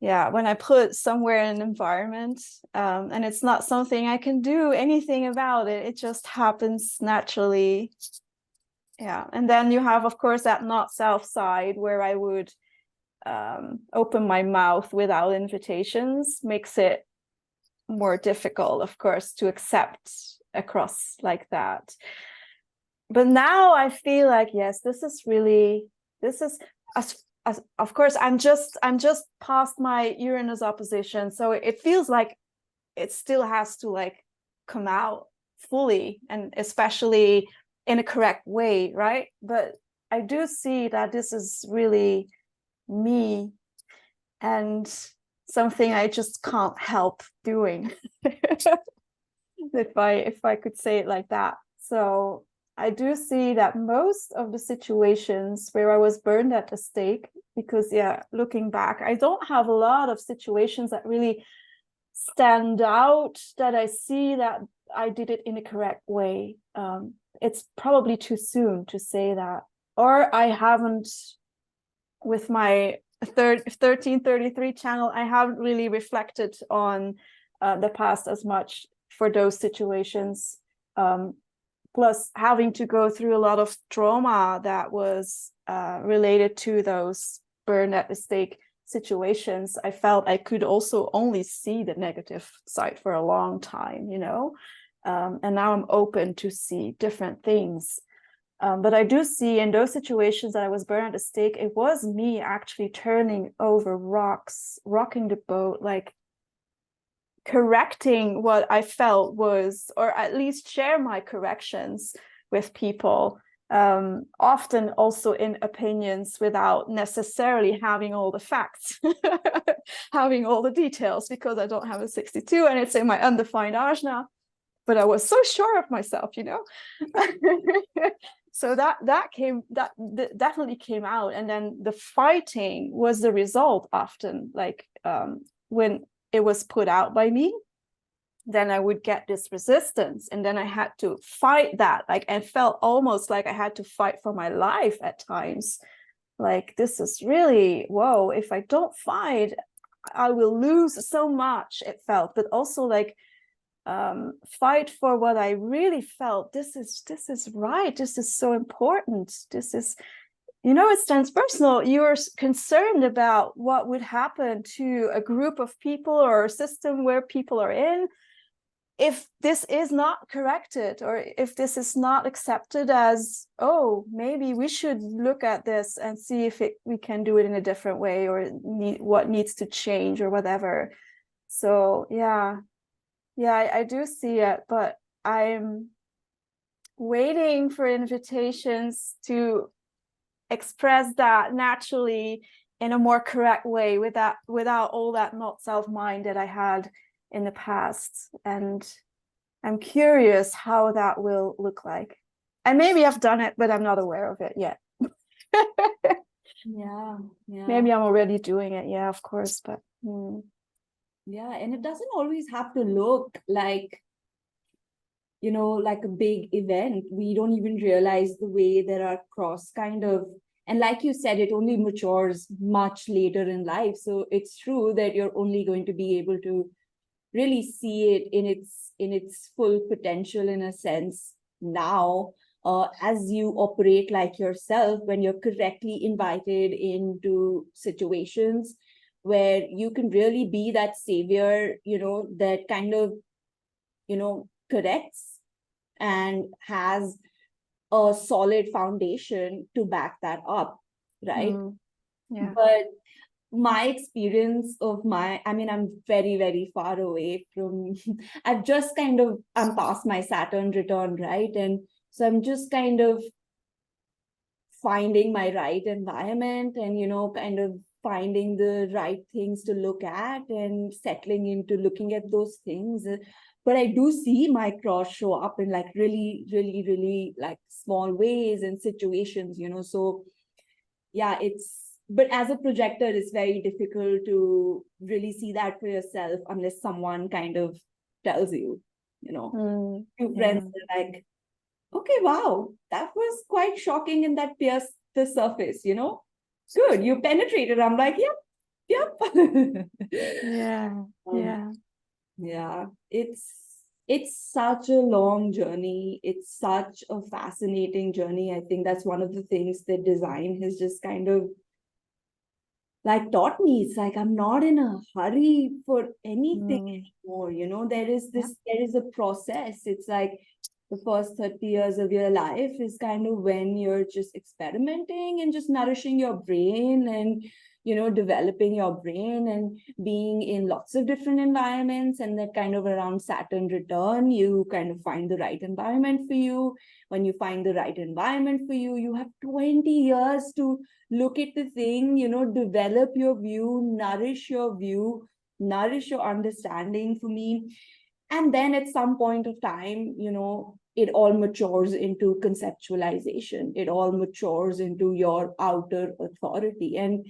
yeah when i put somewhere in an environment um, and it's not something i can do anything about it it just happens naturally yeah and then you have of course that not self side where i would um, open my mouth without invitations makes it more difficult, of course, to accept across like that. But now I feel like yes, this is really this is as as of course I'm just I'm just past my Uranus opposition, so it feels like it still has to like come out fully and especially in a correct way, right? But I do see that this is really me and something I just can't help doing. if I if I could say it like that. So I do see that most of the situations where I was burned at the stake, because yeah, looking back, I don't have a lot of situations that really stand out that I see that I did it in a correct way. Um, it's probably too soon to say that, or I haven't with my third 1333 channel i haven't really reflected on uh, the past as much for those situations. Um, plus having to go through a lot of trauma that was uh, related to those burn at the stake situations i felt i could also only see the negative side for a long time you know? Um, and now i'm open to see different things um, but I do see in those situations that I was burned at the stake, it was me actually turning over rocks, rocking the boat, like correcting what I felt was, or at least share my corrections with people. Um, often also in opinions without necessarily having all the facts, having all the details, because I don't have a 62 and it's in my undefined ajna. But I was so sure of myself, you know. so that that came that, definitely came out. And then the fighting was the result often like um, when it was put out by me then i would get this resistance. And then i had to fight that. Like and felt almost like i had to fight for my life at times. Like this is really whoa if i don't fight i will lose so much it felt. But also like um, fight for what I really felt. This is this is right. This is so important. This is, you know, it's transpersonal. You're concerned about what would happen to a group of people or a system where people are in if this is not corrected or if this is not accepted as oh maybe we should look at this and see if it, we can do it in a different way or need, what needs to change or whatever so yeah yeah, I, I do see it, but I'm waiting for invitations to express that naturally in a more correct way without without all that not self mind that I had in the past. And I'm curious how that will look like. And maybe I've done it, but I'm not aware of it yet. yeah, yeah. Maybe I'm already doing it. Yeah, of course. But hmm. Yeah, and it doesn't always have to look like, you know, like a big event. We don't even realize the way there are cross kind of, and like you said, it only matures much later in life. So it's true that you're only going to be able to really see it in its in its full potential in a sense now uh, as you operate like yourself when you're correctly invited into situations where you can really be that savior, you know, that kind of, you know, corrects and has a solid foundation to back that up, right? Mm. Yeah. But my experience of my i mean i'm very very far away from i've just kind of i'm past my saturn return right and so i'm just kind of finding my right environment and you know kind of finding the right things to look at and settling into looking at those things. But i do see my cross show up in like really really really like small ways and situations you know so yeah it's but as a projector it's very difficult to really see that for yourself unless someone kind of tells you you know. Mm, two friends yeah. are like okay wow that was quite shocking and that pierced the surface you know good. You penetrated. I'm like yep yep. Yeah um, yeah. yeah. It's it's such a long journey. It's such a fascinating journey. I think that's one of the things that design has just kind of like taught me. It's like i'm not in a hurry for anything Mm. anymore. You know there is this there is a process. It's like the first 30 years of your life is kind of when you're just experimenting and just nourishing your brain and you know developing your brain and being in lots of different environments and that kind of around saturn return you kind of find the right environment for you. When you find the right environment for you you have 20 years to look at the thing you know develop your view nourish your view nourish your understanding for me. And then at some point of time you know it all matures into conceptualization. It all matures into your outer authority. And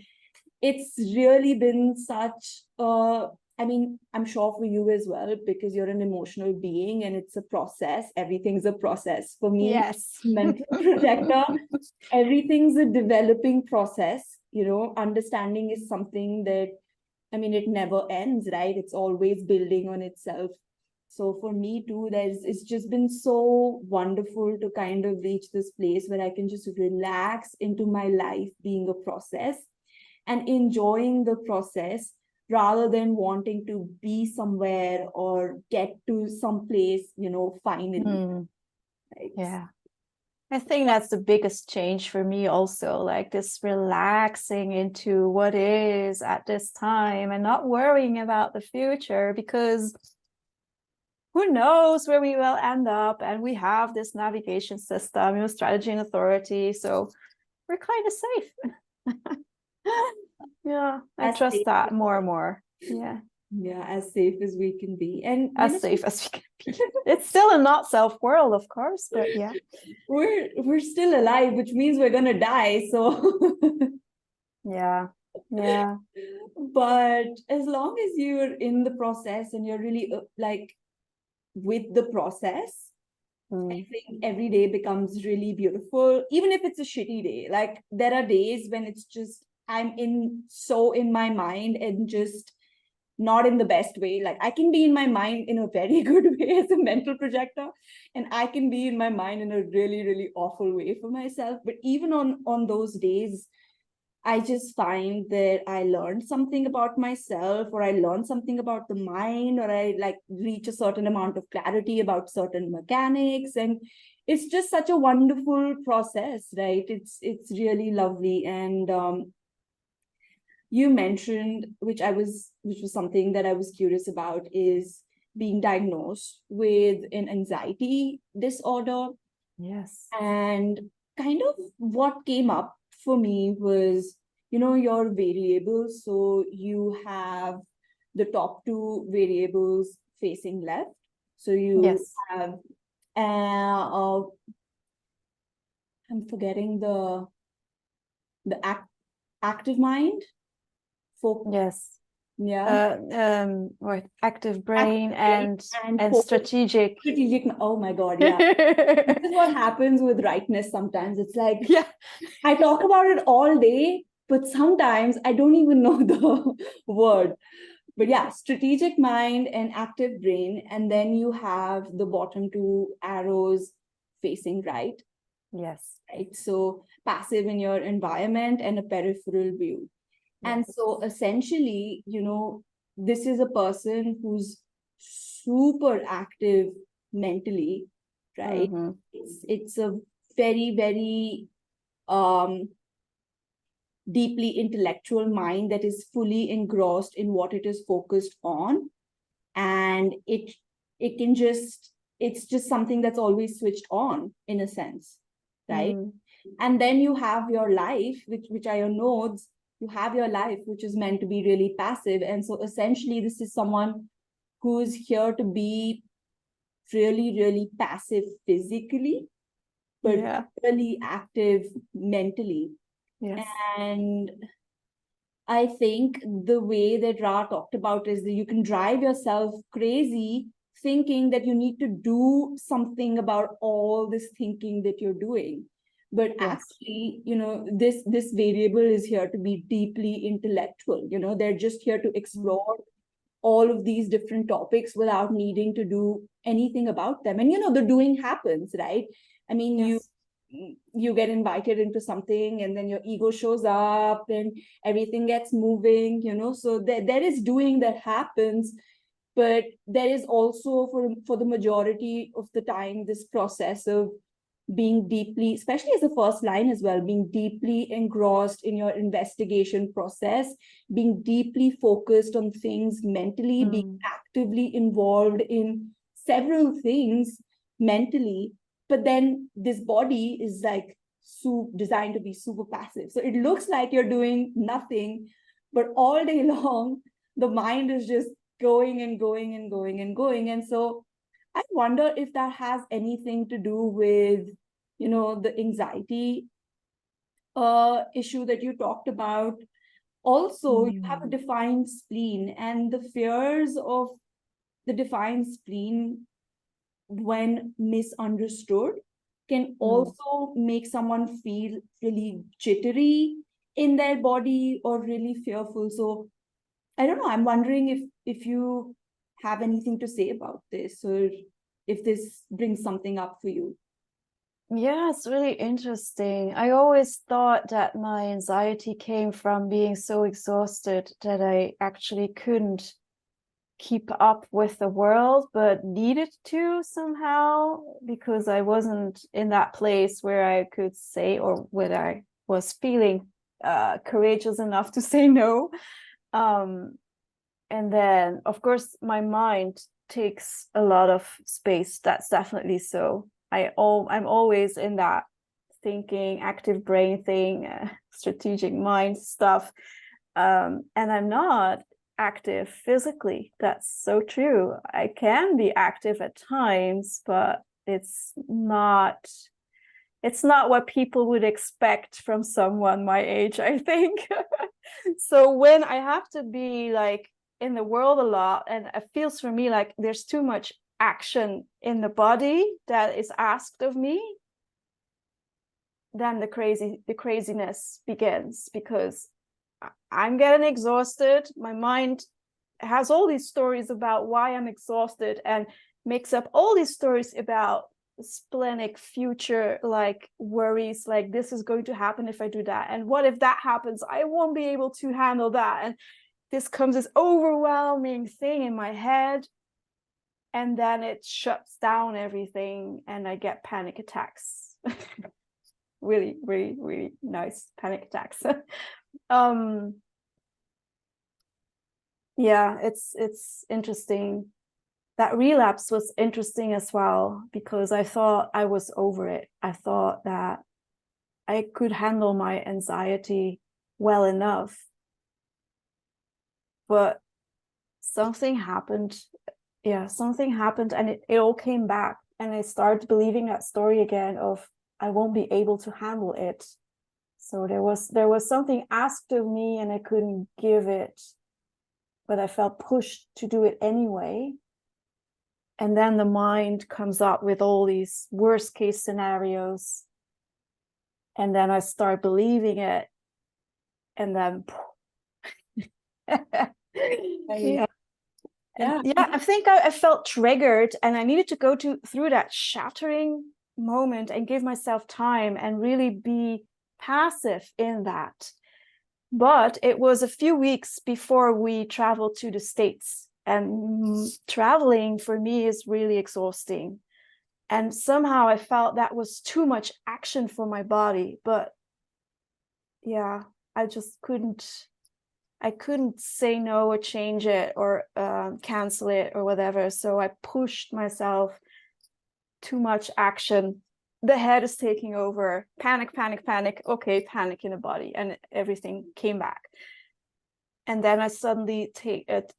it's really been such a i mean i'm sure for you as well because you're an emotional being and it's a process. Everything's a process. For me Yes. mental projector everything's a developing process. You know understanding is something that i mean it never ends right? It's always building on itself so for me too there's it's just been so wonderful to kind of reach this place where i can just relax into my life being a process and enjoying the process rather than wanting to be somewhere or get to some place you know finally Mm. right? Yeah. I think that's the biggest change for me also, like this relaxing into what is at this time and not worrying about the future because who knows where we will end up and we have this navigation system, you know, strategy and authority. So we're kind of safe. yeah, I As trust that more and more. Yeah, yeah as safe as we can be and as safe as we can be. It's still a not self world, of course, but yeah. we're we're still alive which means we're gonna die so Yeah. Yeah. but as long as you're in the process and you're really uh, like with the process Mm. I think every day becomes really beautiful, even if it's a shitty day. Like there are days when it's just I'm in so in my mind and just not in the best way. Like I can be in my mind in a very good way as a mental projector, and I can be in my mind in a really, really awful way for myself. But even on on those days, I just find that I learned something about myself, or I learned something about the mind, or I like reach a certain amount of clarity about certain mechanics. And it's just such a wonderful process, right? It's it's really lovely. And um you mentioned, which I was which was something that I was curious about, is being diagnosed with an anxiety disorder Yes. and kind of what came up for me was you know your variables so you have the top two variables facing left so you Yes. have uh, uh i'm forgetting the the act, active mind for Yes. Yeah Uh, um, what active brain and and and focus- strategic. strategic oh my god yeah this is what happens with rightness sometimes it's like yeah. I talk about it all day, but sometimes I don't even know the word. But yeah, strategic mind and active brain. And then you have the bottom two arrows facing right, Yes. right? So passive in your environment and a peripheral view. And so essentially, you know, this is a person who's super active mentally, right? Mhm. it's it's a very very um deeply intellectual mind that is fully engrossed in what it is focused on and it it can just it's just something that's always switched on in a sense right Mm. and then you have your life which which are your nodes you have your life which is meant to be really passive and so essentially this is someone who's here to be really really passive physically but Yeah. really active mentally Yes. and I think the way that Ra talked about is that you can drive yourself crazy thinking that you need to do something about all this thinking that you're doing. But Yes. actually, you know, this this variable is here to be deeply intellectual. You know, they're just here to explore all of these different topics without needing to do anything about them. And you know, the doing happens, right? I mean, you Yes. mm, you get invited into something and then your ego shows up and everything gets moving you know so there, there is doing that happens but there is also for for the majority of the time this process of being deeply especially as a first line as well being deeply engrossed in your investigation process being deeply focused on things mentally mm. being actively involved in several things mentally. But then this body is like so designed to be super passive. So it looks like you're doing nothing but all day long the mind is just going and going and going and going. And so i wonder if that has anything to do with you know the anxiety uh issue that you talked about also mm. you have a defined spleen and the fears of the defined spleen when misunderstood can mm. also make someone feel really jittery in their body or really fearful so i don't know i'm wondering if if you have anything to say about this or if this brings something up for you yeah it's really interesting i always thought that my anxiety came from being so exhausted that i actually couldn't keep up with the world, but needed to somehow because I wasn't in that place where I could say or where I was feeling uh, courageous enough to say no. Um, and then, of course, my mind takes a lot of space. That's definitely so. I all I'm always in that thinking, active brain thing, uh, strategic mind stuff. Um, and I'm not active physically. That's so true. I can be active at times, but it's not it's not what people would expect from someone my age, I think. so when I have to be like in the world a lot and it feels for me like there's too much action in the body that is asked of me then the crazy the craziness begins because I'm getting exhausted. My mind has all these stories about why I'm exhausted and makes up all these stories about splenic future like worries like this is going to happen if I do that. And what if that happens? I won't be able to handle that. And this comes this overwhelming thing in my head and then it shuts down everything and I get panic attacks. Really really really nice panic attacks. Um yeah it's it's interesting. That relapse was interesting as well because i thought i was over it. I thought that i could handle my anxiety well enough but something happened yeah something happened and it, it all came back and i started believing that story again of i won't be able to handle it. So there was there was something asked of me and i couldn't give it but i felt pushed to do it anyway. And then the mind comes up with all these worst case scenarios. And then i start believing it. And then yeah. yeah yeah i think I, I, felt triggered and i needed to go to through that shattering moment and give myself time and really be passive in that. But it was a few weeks before we traveled to the States. And traveling for me is really exhausting. And somehow I felt that was too much action for my body. But yeah, I just couldn't I couldn't say no or change it or uh, cancel it or whatever. So I pushed myself too much action. The head is taking over. Panic panic panic. Okay panic in the body and everything came back. And then i suddenly take it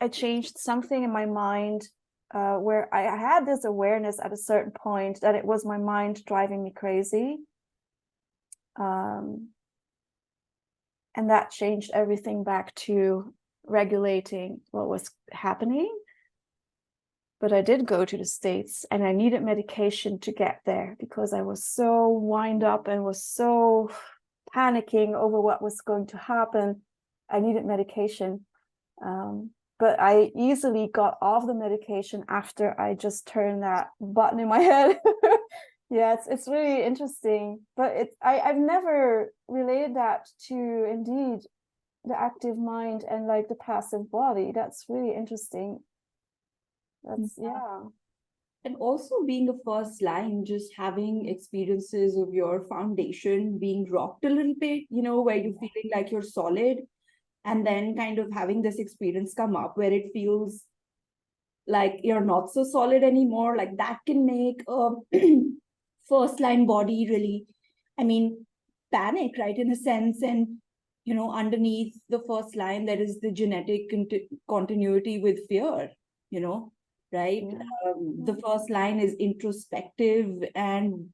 i changed something in my mind uh, where I, I had this awareness at a certain point that it was my mind driving me crazy. Um, and that changed everything back to regulating what was happening but I did go to the States and I needed medication to get there because I was so wind up and was so panicking over what was going to happen. I needed medication. Um, but I easily got off the medication after I just turned that button in my head yeah it's it's really interesting but it i i've never related that to indeed the active mind and like the passive body. That's really interesting. That's Yeah. yeah. And also being a first line, just having experiences of your foundation being rocked a little bit, you know, where you're feeling like you're solid, and then kind of having this experience come up where it feels like you're not so solid anymore, like that can make a first line body really, I mean, panic, right, in a sense. And, you know, underneath the first line, there is the genetic conti- continuity with fear, you know, right? Yeah. Um, the first line is introspective and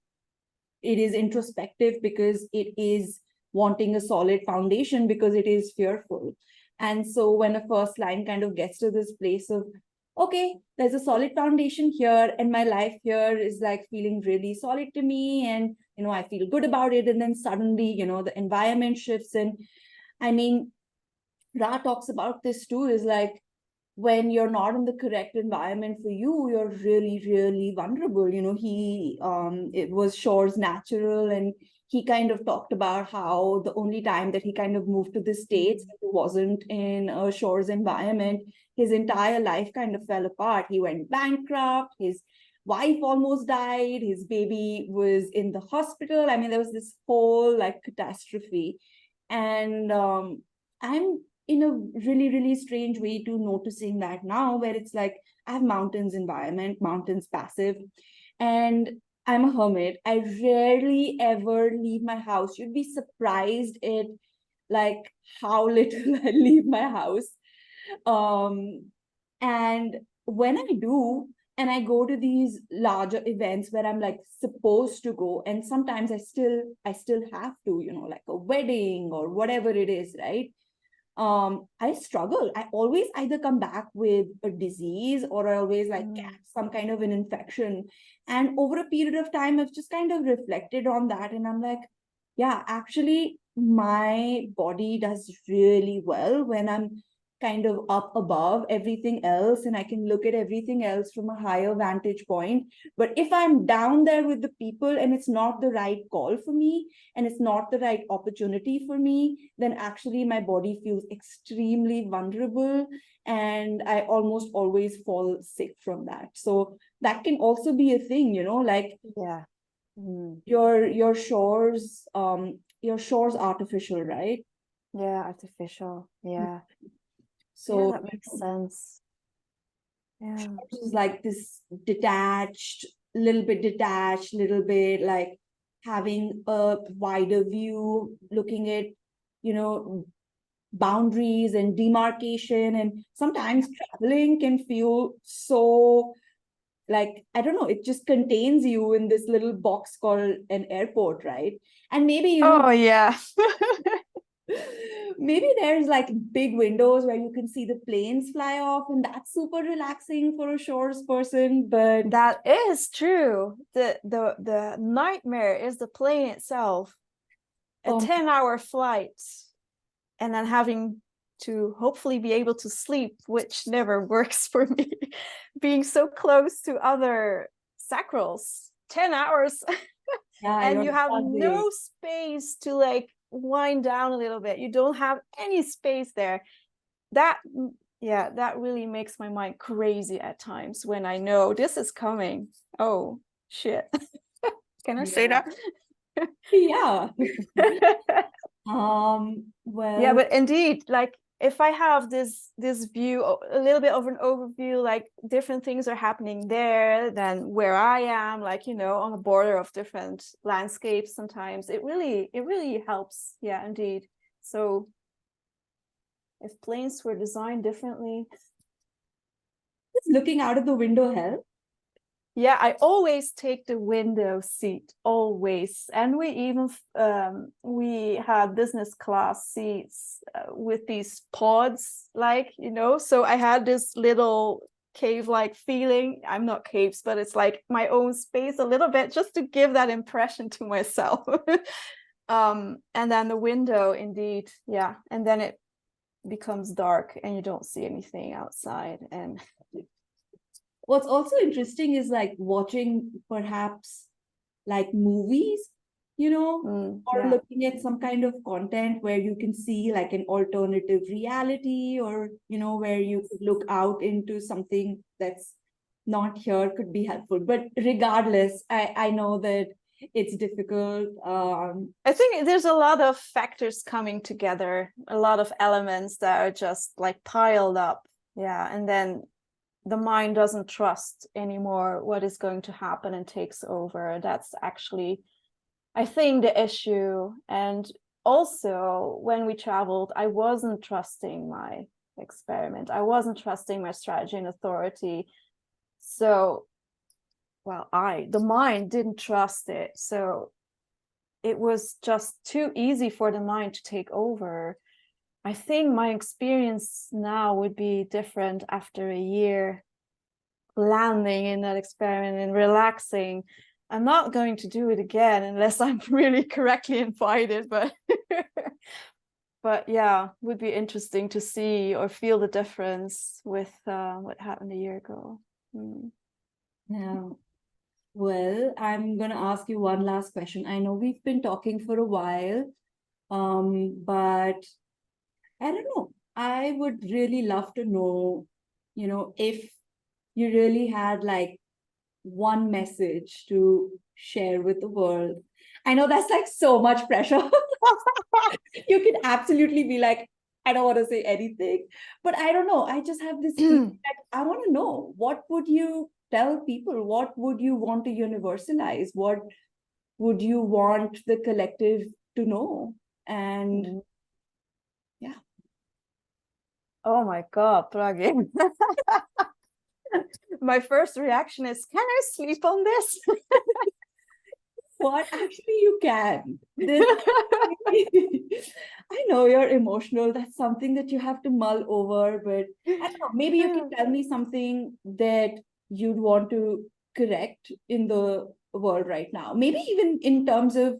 it is introspective because it is wanting a solid foundation because it is fearful. And so when a first line kind of gets to this place of, okay, there's a solid foundation here, and my life here is like feeling really solid to me, and you know, I feel good about it. And then suddenly, you know, the environment shifts. And I mean, Ra talks about this too, is like when you're not in the correct environment for you, you're really, really vulnerable. You know, he um it was Shore's natural and he kind of talked about how the only time that he kind of moved to the States wasn't in a Shore's environment. His entire life kind of fell apart. He went bankrupt, his wife almost died, his baby was in the hospital. I mean, there was this whole like catastrophe. And um I'm in a really, really strange way to noticing that now, where it's like I have mountains environment, mountains passive, and I'm a hermit. I rarely ever leave my house. You'd be surprised at like how little I leave my house. Um, and when I do, and I go to these larger events where I'm like supposed to go, and sometimes I still I still have to, you know, like a wedding or whatever it is, right? Um i struggle i always either come back with a disease or i always like Mm. catch some kind of an infection and over a period of time i've just kind of reflected on that and i'm like yeah actually my body does really well when i'm kind of up above everything else and i can look at everything else from a higher vantage point but if i'm down there with the people and it's not the right call for me and it's not the right opportunity for me, then actually my body feels extremely vulnerable and I almost always fall sick from that. So that can also be a thing, you know, like yeah Mm. your your shores, um, your shores artificial, right? yeah artificial yeah So yeah that makes sense yeah is like this detached, little bit detached, little bit like having a wider view, looking at, you know, boundaries and demarcation. And sometimes traveling can feel so like, I don't know, it just contains you in this little box called an airport, right? And maybe you oh yeah maybe there's like big windows where you can see the planes fly off, and that's super relaxing for a shores person. But That is true. The the the nightmare is the plane itself. A um, Oh. 10 hour flight and then having to hopefully be able to sleep, which never works for me. Being so close to other sacrals, 10 hours, yeah, and you're have no space to like wind down a little bit. You don't have any space there. That mm, yeah, that really makes my mind crazy at times when I know this is coming. Oh shit. Can I say that? yeah. Um, well, yeah, but indeed, like if I have this this view, a little bit of an overview, like different things are happening there than where I am, like you know, on the border of different landscapes. Sometimes it really it really helps. Yeah, indeed. So if planes were designed differently, looking out of the window help. Yeah, I always take the window seat, always. And we even um, we had business class seats uh, with these pods, like you know. So I had this little cave-like feeling. I'm not caves, but it's like my own space a little bit, just to give that impression to myself. um, and then the window, indeed, yeah. And then it becomes dark, and you don't see anything outside, and What's also interesting is like watching perhaps like movies you know Mm, or yeah. looking at some kind of content where you can see like an alternative reality or you know where you could look out into something that's not here could be helpful but regardless i i know that it's difficult um I think there's a lot of factors coming together, a lot of elements that are just like piled up. Yeah. And then the mind doesn't trust anymore what is going to happen and takes over. That's actually, I think, the issue. And also, when we traveled, I wasn't trusting my experiment, I wasn't trusting my strategy and authority. So, well, I, the mind didn't trust it. So, it was just too easy for the mind to take over. I think my experience now would be different after a year landing in that experiment and relaxing. I'm not going to do it again unless I'm really correctly invited, but but yeah, would be interesting to see or feel the difference with uh, what happened a year ago. Mm. Yeah. Well, I'm going to ask you one last question. I know we've been talking for a while, um, but I don't know. I would really love to know, you know, if you really had like one message to share with the world. I know that's like so much pressure. you can absolutely be like, I don't want to say anything, but I don't know. I just have this that I want to know what would you tell people? What would you want to universalize? What would you want the collective to know? And Mm. Yeah. Oh my God, Praggya. My first reaction is, can I sleep on this? what actually you can. This I know you're emotional. That's something that you have to mull over, but I don't know, maybe you can tell me something that you'd want to correct in the world right now. Maybe even in terms of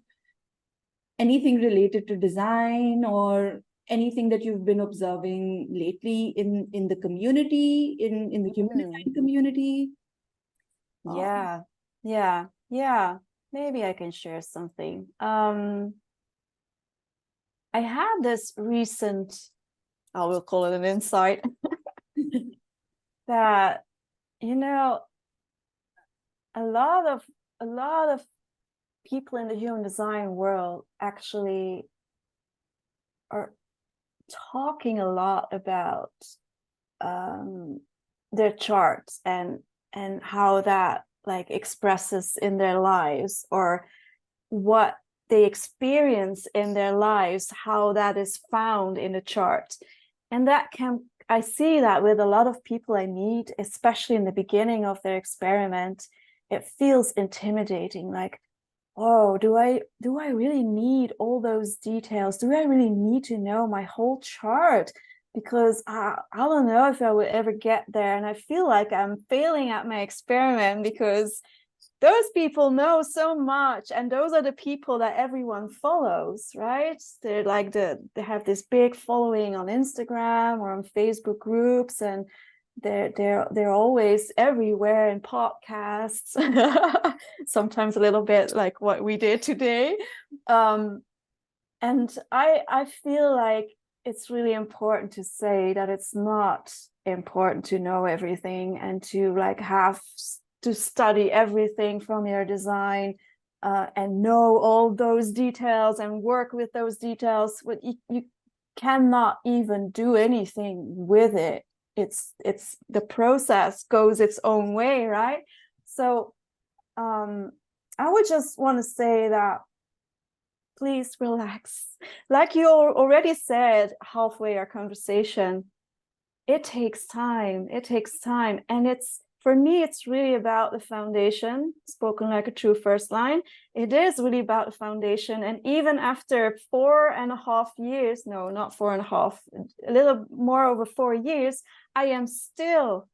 anything related to design or anything that you've been observing lately in in the community, in in the human Mm. design community. Um, Yeah, yeah, yeah. Maybe I can share something. Um, I had this recent, I will call it an insight, that, you know, a lot of a lot of people in the human design world actually are talking a lot about um, their charts and and how that like expresses in their lives or what they experience in their lives how that is found in the chart. And that can i see that with a lot of people i meet especially in the beginning of their experiment it feels intimidating like oh do i do i really need all those details? Do i really need to know my whole chart? Because I, I don't know if i will ever get there and i feel like i'm failing at my experiment because those people know so much and those are the people that everyone follows right? They're like the they have this big following on instagram or on facebook groups and they're they're they're always everywhere in podcasts. Sometimes a little bit like what we did today. Um and i i feel like it's really important to say that it's not important to know everything and to like have to study everything from your design uh, and know all those details and work with those details but you, you cannot even do anything with it it's it's the process goes its own way right? So um i would just want to say that please relax. Like you already said halfway our conversation it takes time it takes time and it's for me it's really about the foundation spoken like a true first line. It is really about the foundation. And even after four and a half years no not four and a half a little more over four years i am still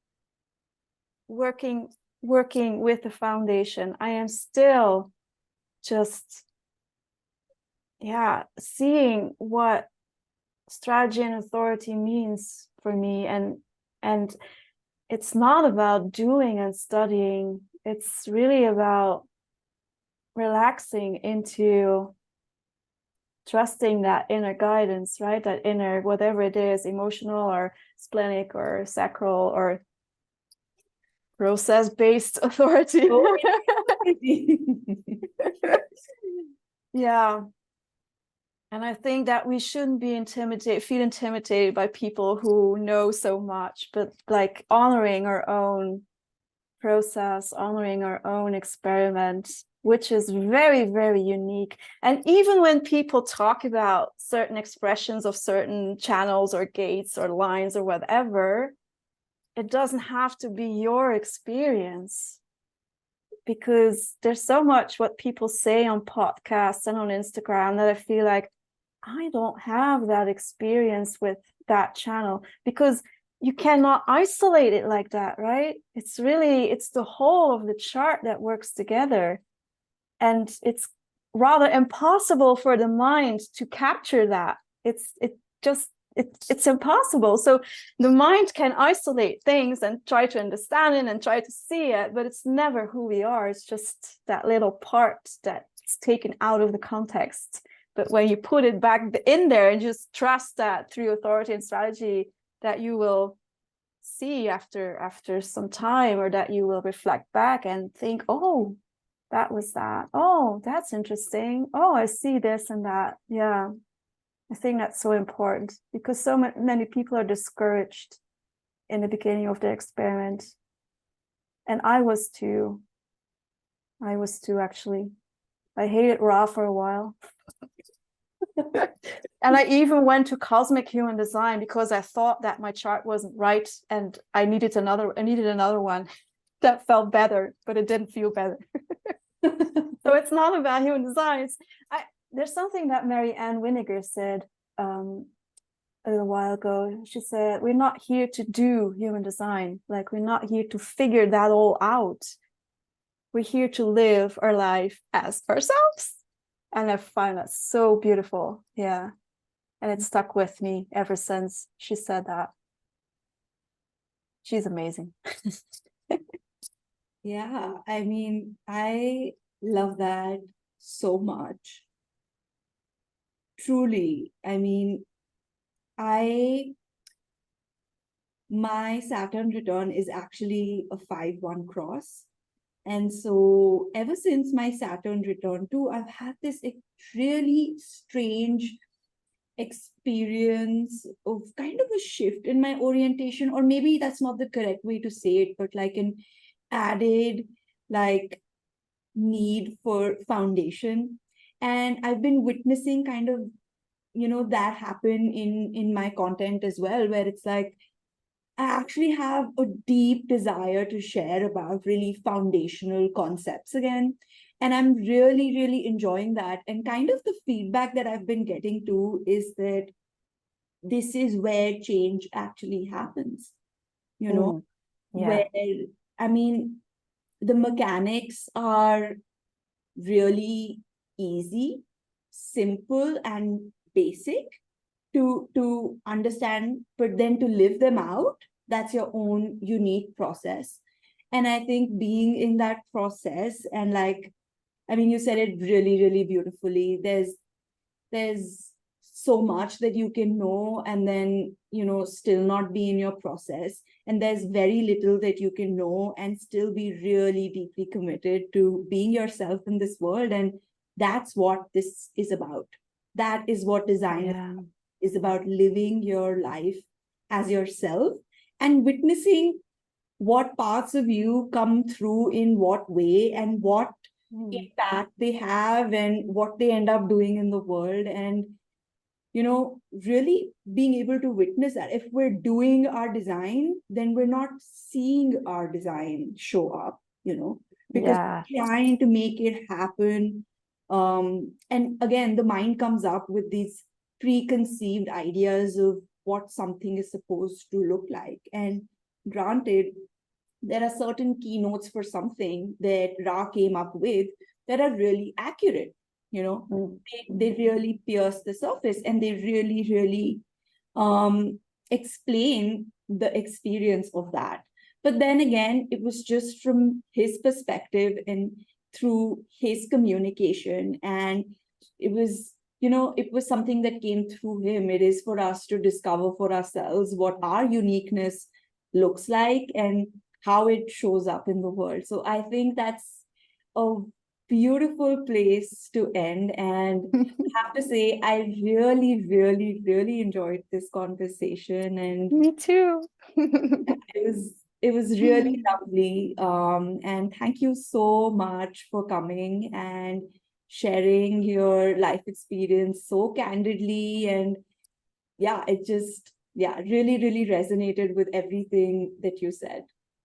working working with the foundation. I am still just yeah seeing what strategy and authority means for me and and it's not about doing and studying it's really about relaxing into trusting that inner guidance, right? That inner, whatever it is, emotional or splenic or sacral or process based authority. Oh, yeah. And I think that we shouldn't be intimidated, feel intimidated by people who know so much, but like honoring our own process, honoring our own experiment, which is very, very unique. And even when people talk about certain expressions of certain channels or gates or lines or whatever, it doesn't have to be your experience because there's so much what people say on podcasts and on Instagram that I feel like I don't have that experience with that channel because you cannot isolate it like that, right? It's really it's the whole of the chart that works together. And it's rather impossible for the mind to capture that. It's it just it, it's impossible. So the mind can isolate things and try to understand it and try to see it, but it's never who we are. It's just that little part that's taken out of the context. But when you put it back in there and just trust that through authority and strategy that you will see after after some time or that you will reflect back and think, oh, that was that. Oh, that's interesting. Oh, I see this and that. Yeah. I think that's so important because so many people are discouraged in the beginning of the experiment. And I was too. I was too, actually. I hated Ra for a while. and I even went to cosmic human design because I thought that my chart wasn't right and I needed another I needed another one that felt better, but it didn't feel better. so it's not about human design. I there's something that Mary Ann Winiger said um, a little while ago. She said, We're not here to do human design, like, we're not here to figure that all out. We're here to live our life as ourselves. And I find that so beautiful. Yeah. And it stuck with me ever since she said that. She's amazing. yeah. I mean, I love that so much truly i mean i my saturn return is actually a 5-1 cross and so ever since my saturn return too i've had this really strange experience of kind of a shift in my orientation or maybe that's not the correct way to say it but like an added like need for foundation. And i've been witnessing kind of you know that happen in in my content as well where it's like i actually have a deep desire to share about really foundational concepts again and i'm really really enjoying that and kind of the feedback that i've been getting to is that this is where change actually happens you know mm, yeah. where i mean the mechanics are really easy, simple, and basic to to understand, but then to live them out, that's your own unique process. And I think being in that process and like, I mean, you said it really, really beautifully. There's there's so much that you can know and then you know still not be in your process and there's very little that you can know and still be really deeply committed to being yourself in this world and that's what this is about that is what design yeah. is about living your life as yourself and witnessing what parts of you come through in what way and what mm. impact they have and what they end up doing in the world and you know really being able to witness that if we're doing our design then we're not seeing our design show up you know because yeah. trying to make it happen um, and again the mind comes up with these preconceived ideas of what something is supposed to look like. And granted there are certain keynotes for something that ra came up with that are really accurate you know? Mm. they, they really pierce the surface and they really really um explain the experience of that. But then again it was just from his perspective and through his communication and it was you know it was something that came through him. It is for us to discover for ourselves what our uniqueness looks like and how it shows up in the world. So i think that's a beautiful place to end. And I have to say i really really really enjoyed this conversation. And Me too. it was it was really lovely. Um and thank you so much for coming. And sharing your life experience so candidly and yeah it just yeah really really resonated with everything that you said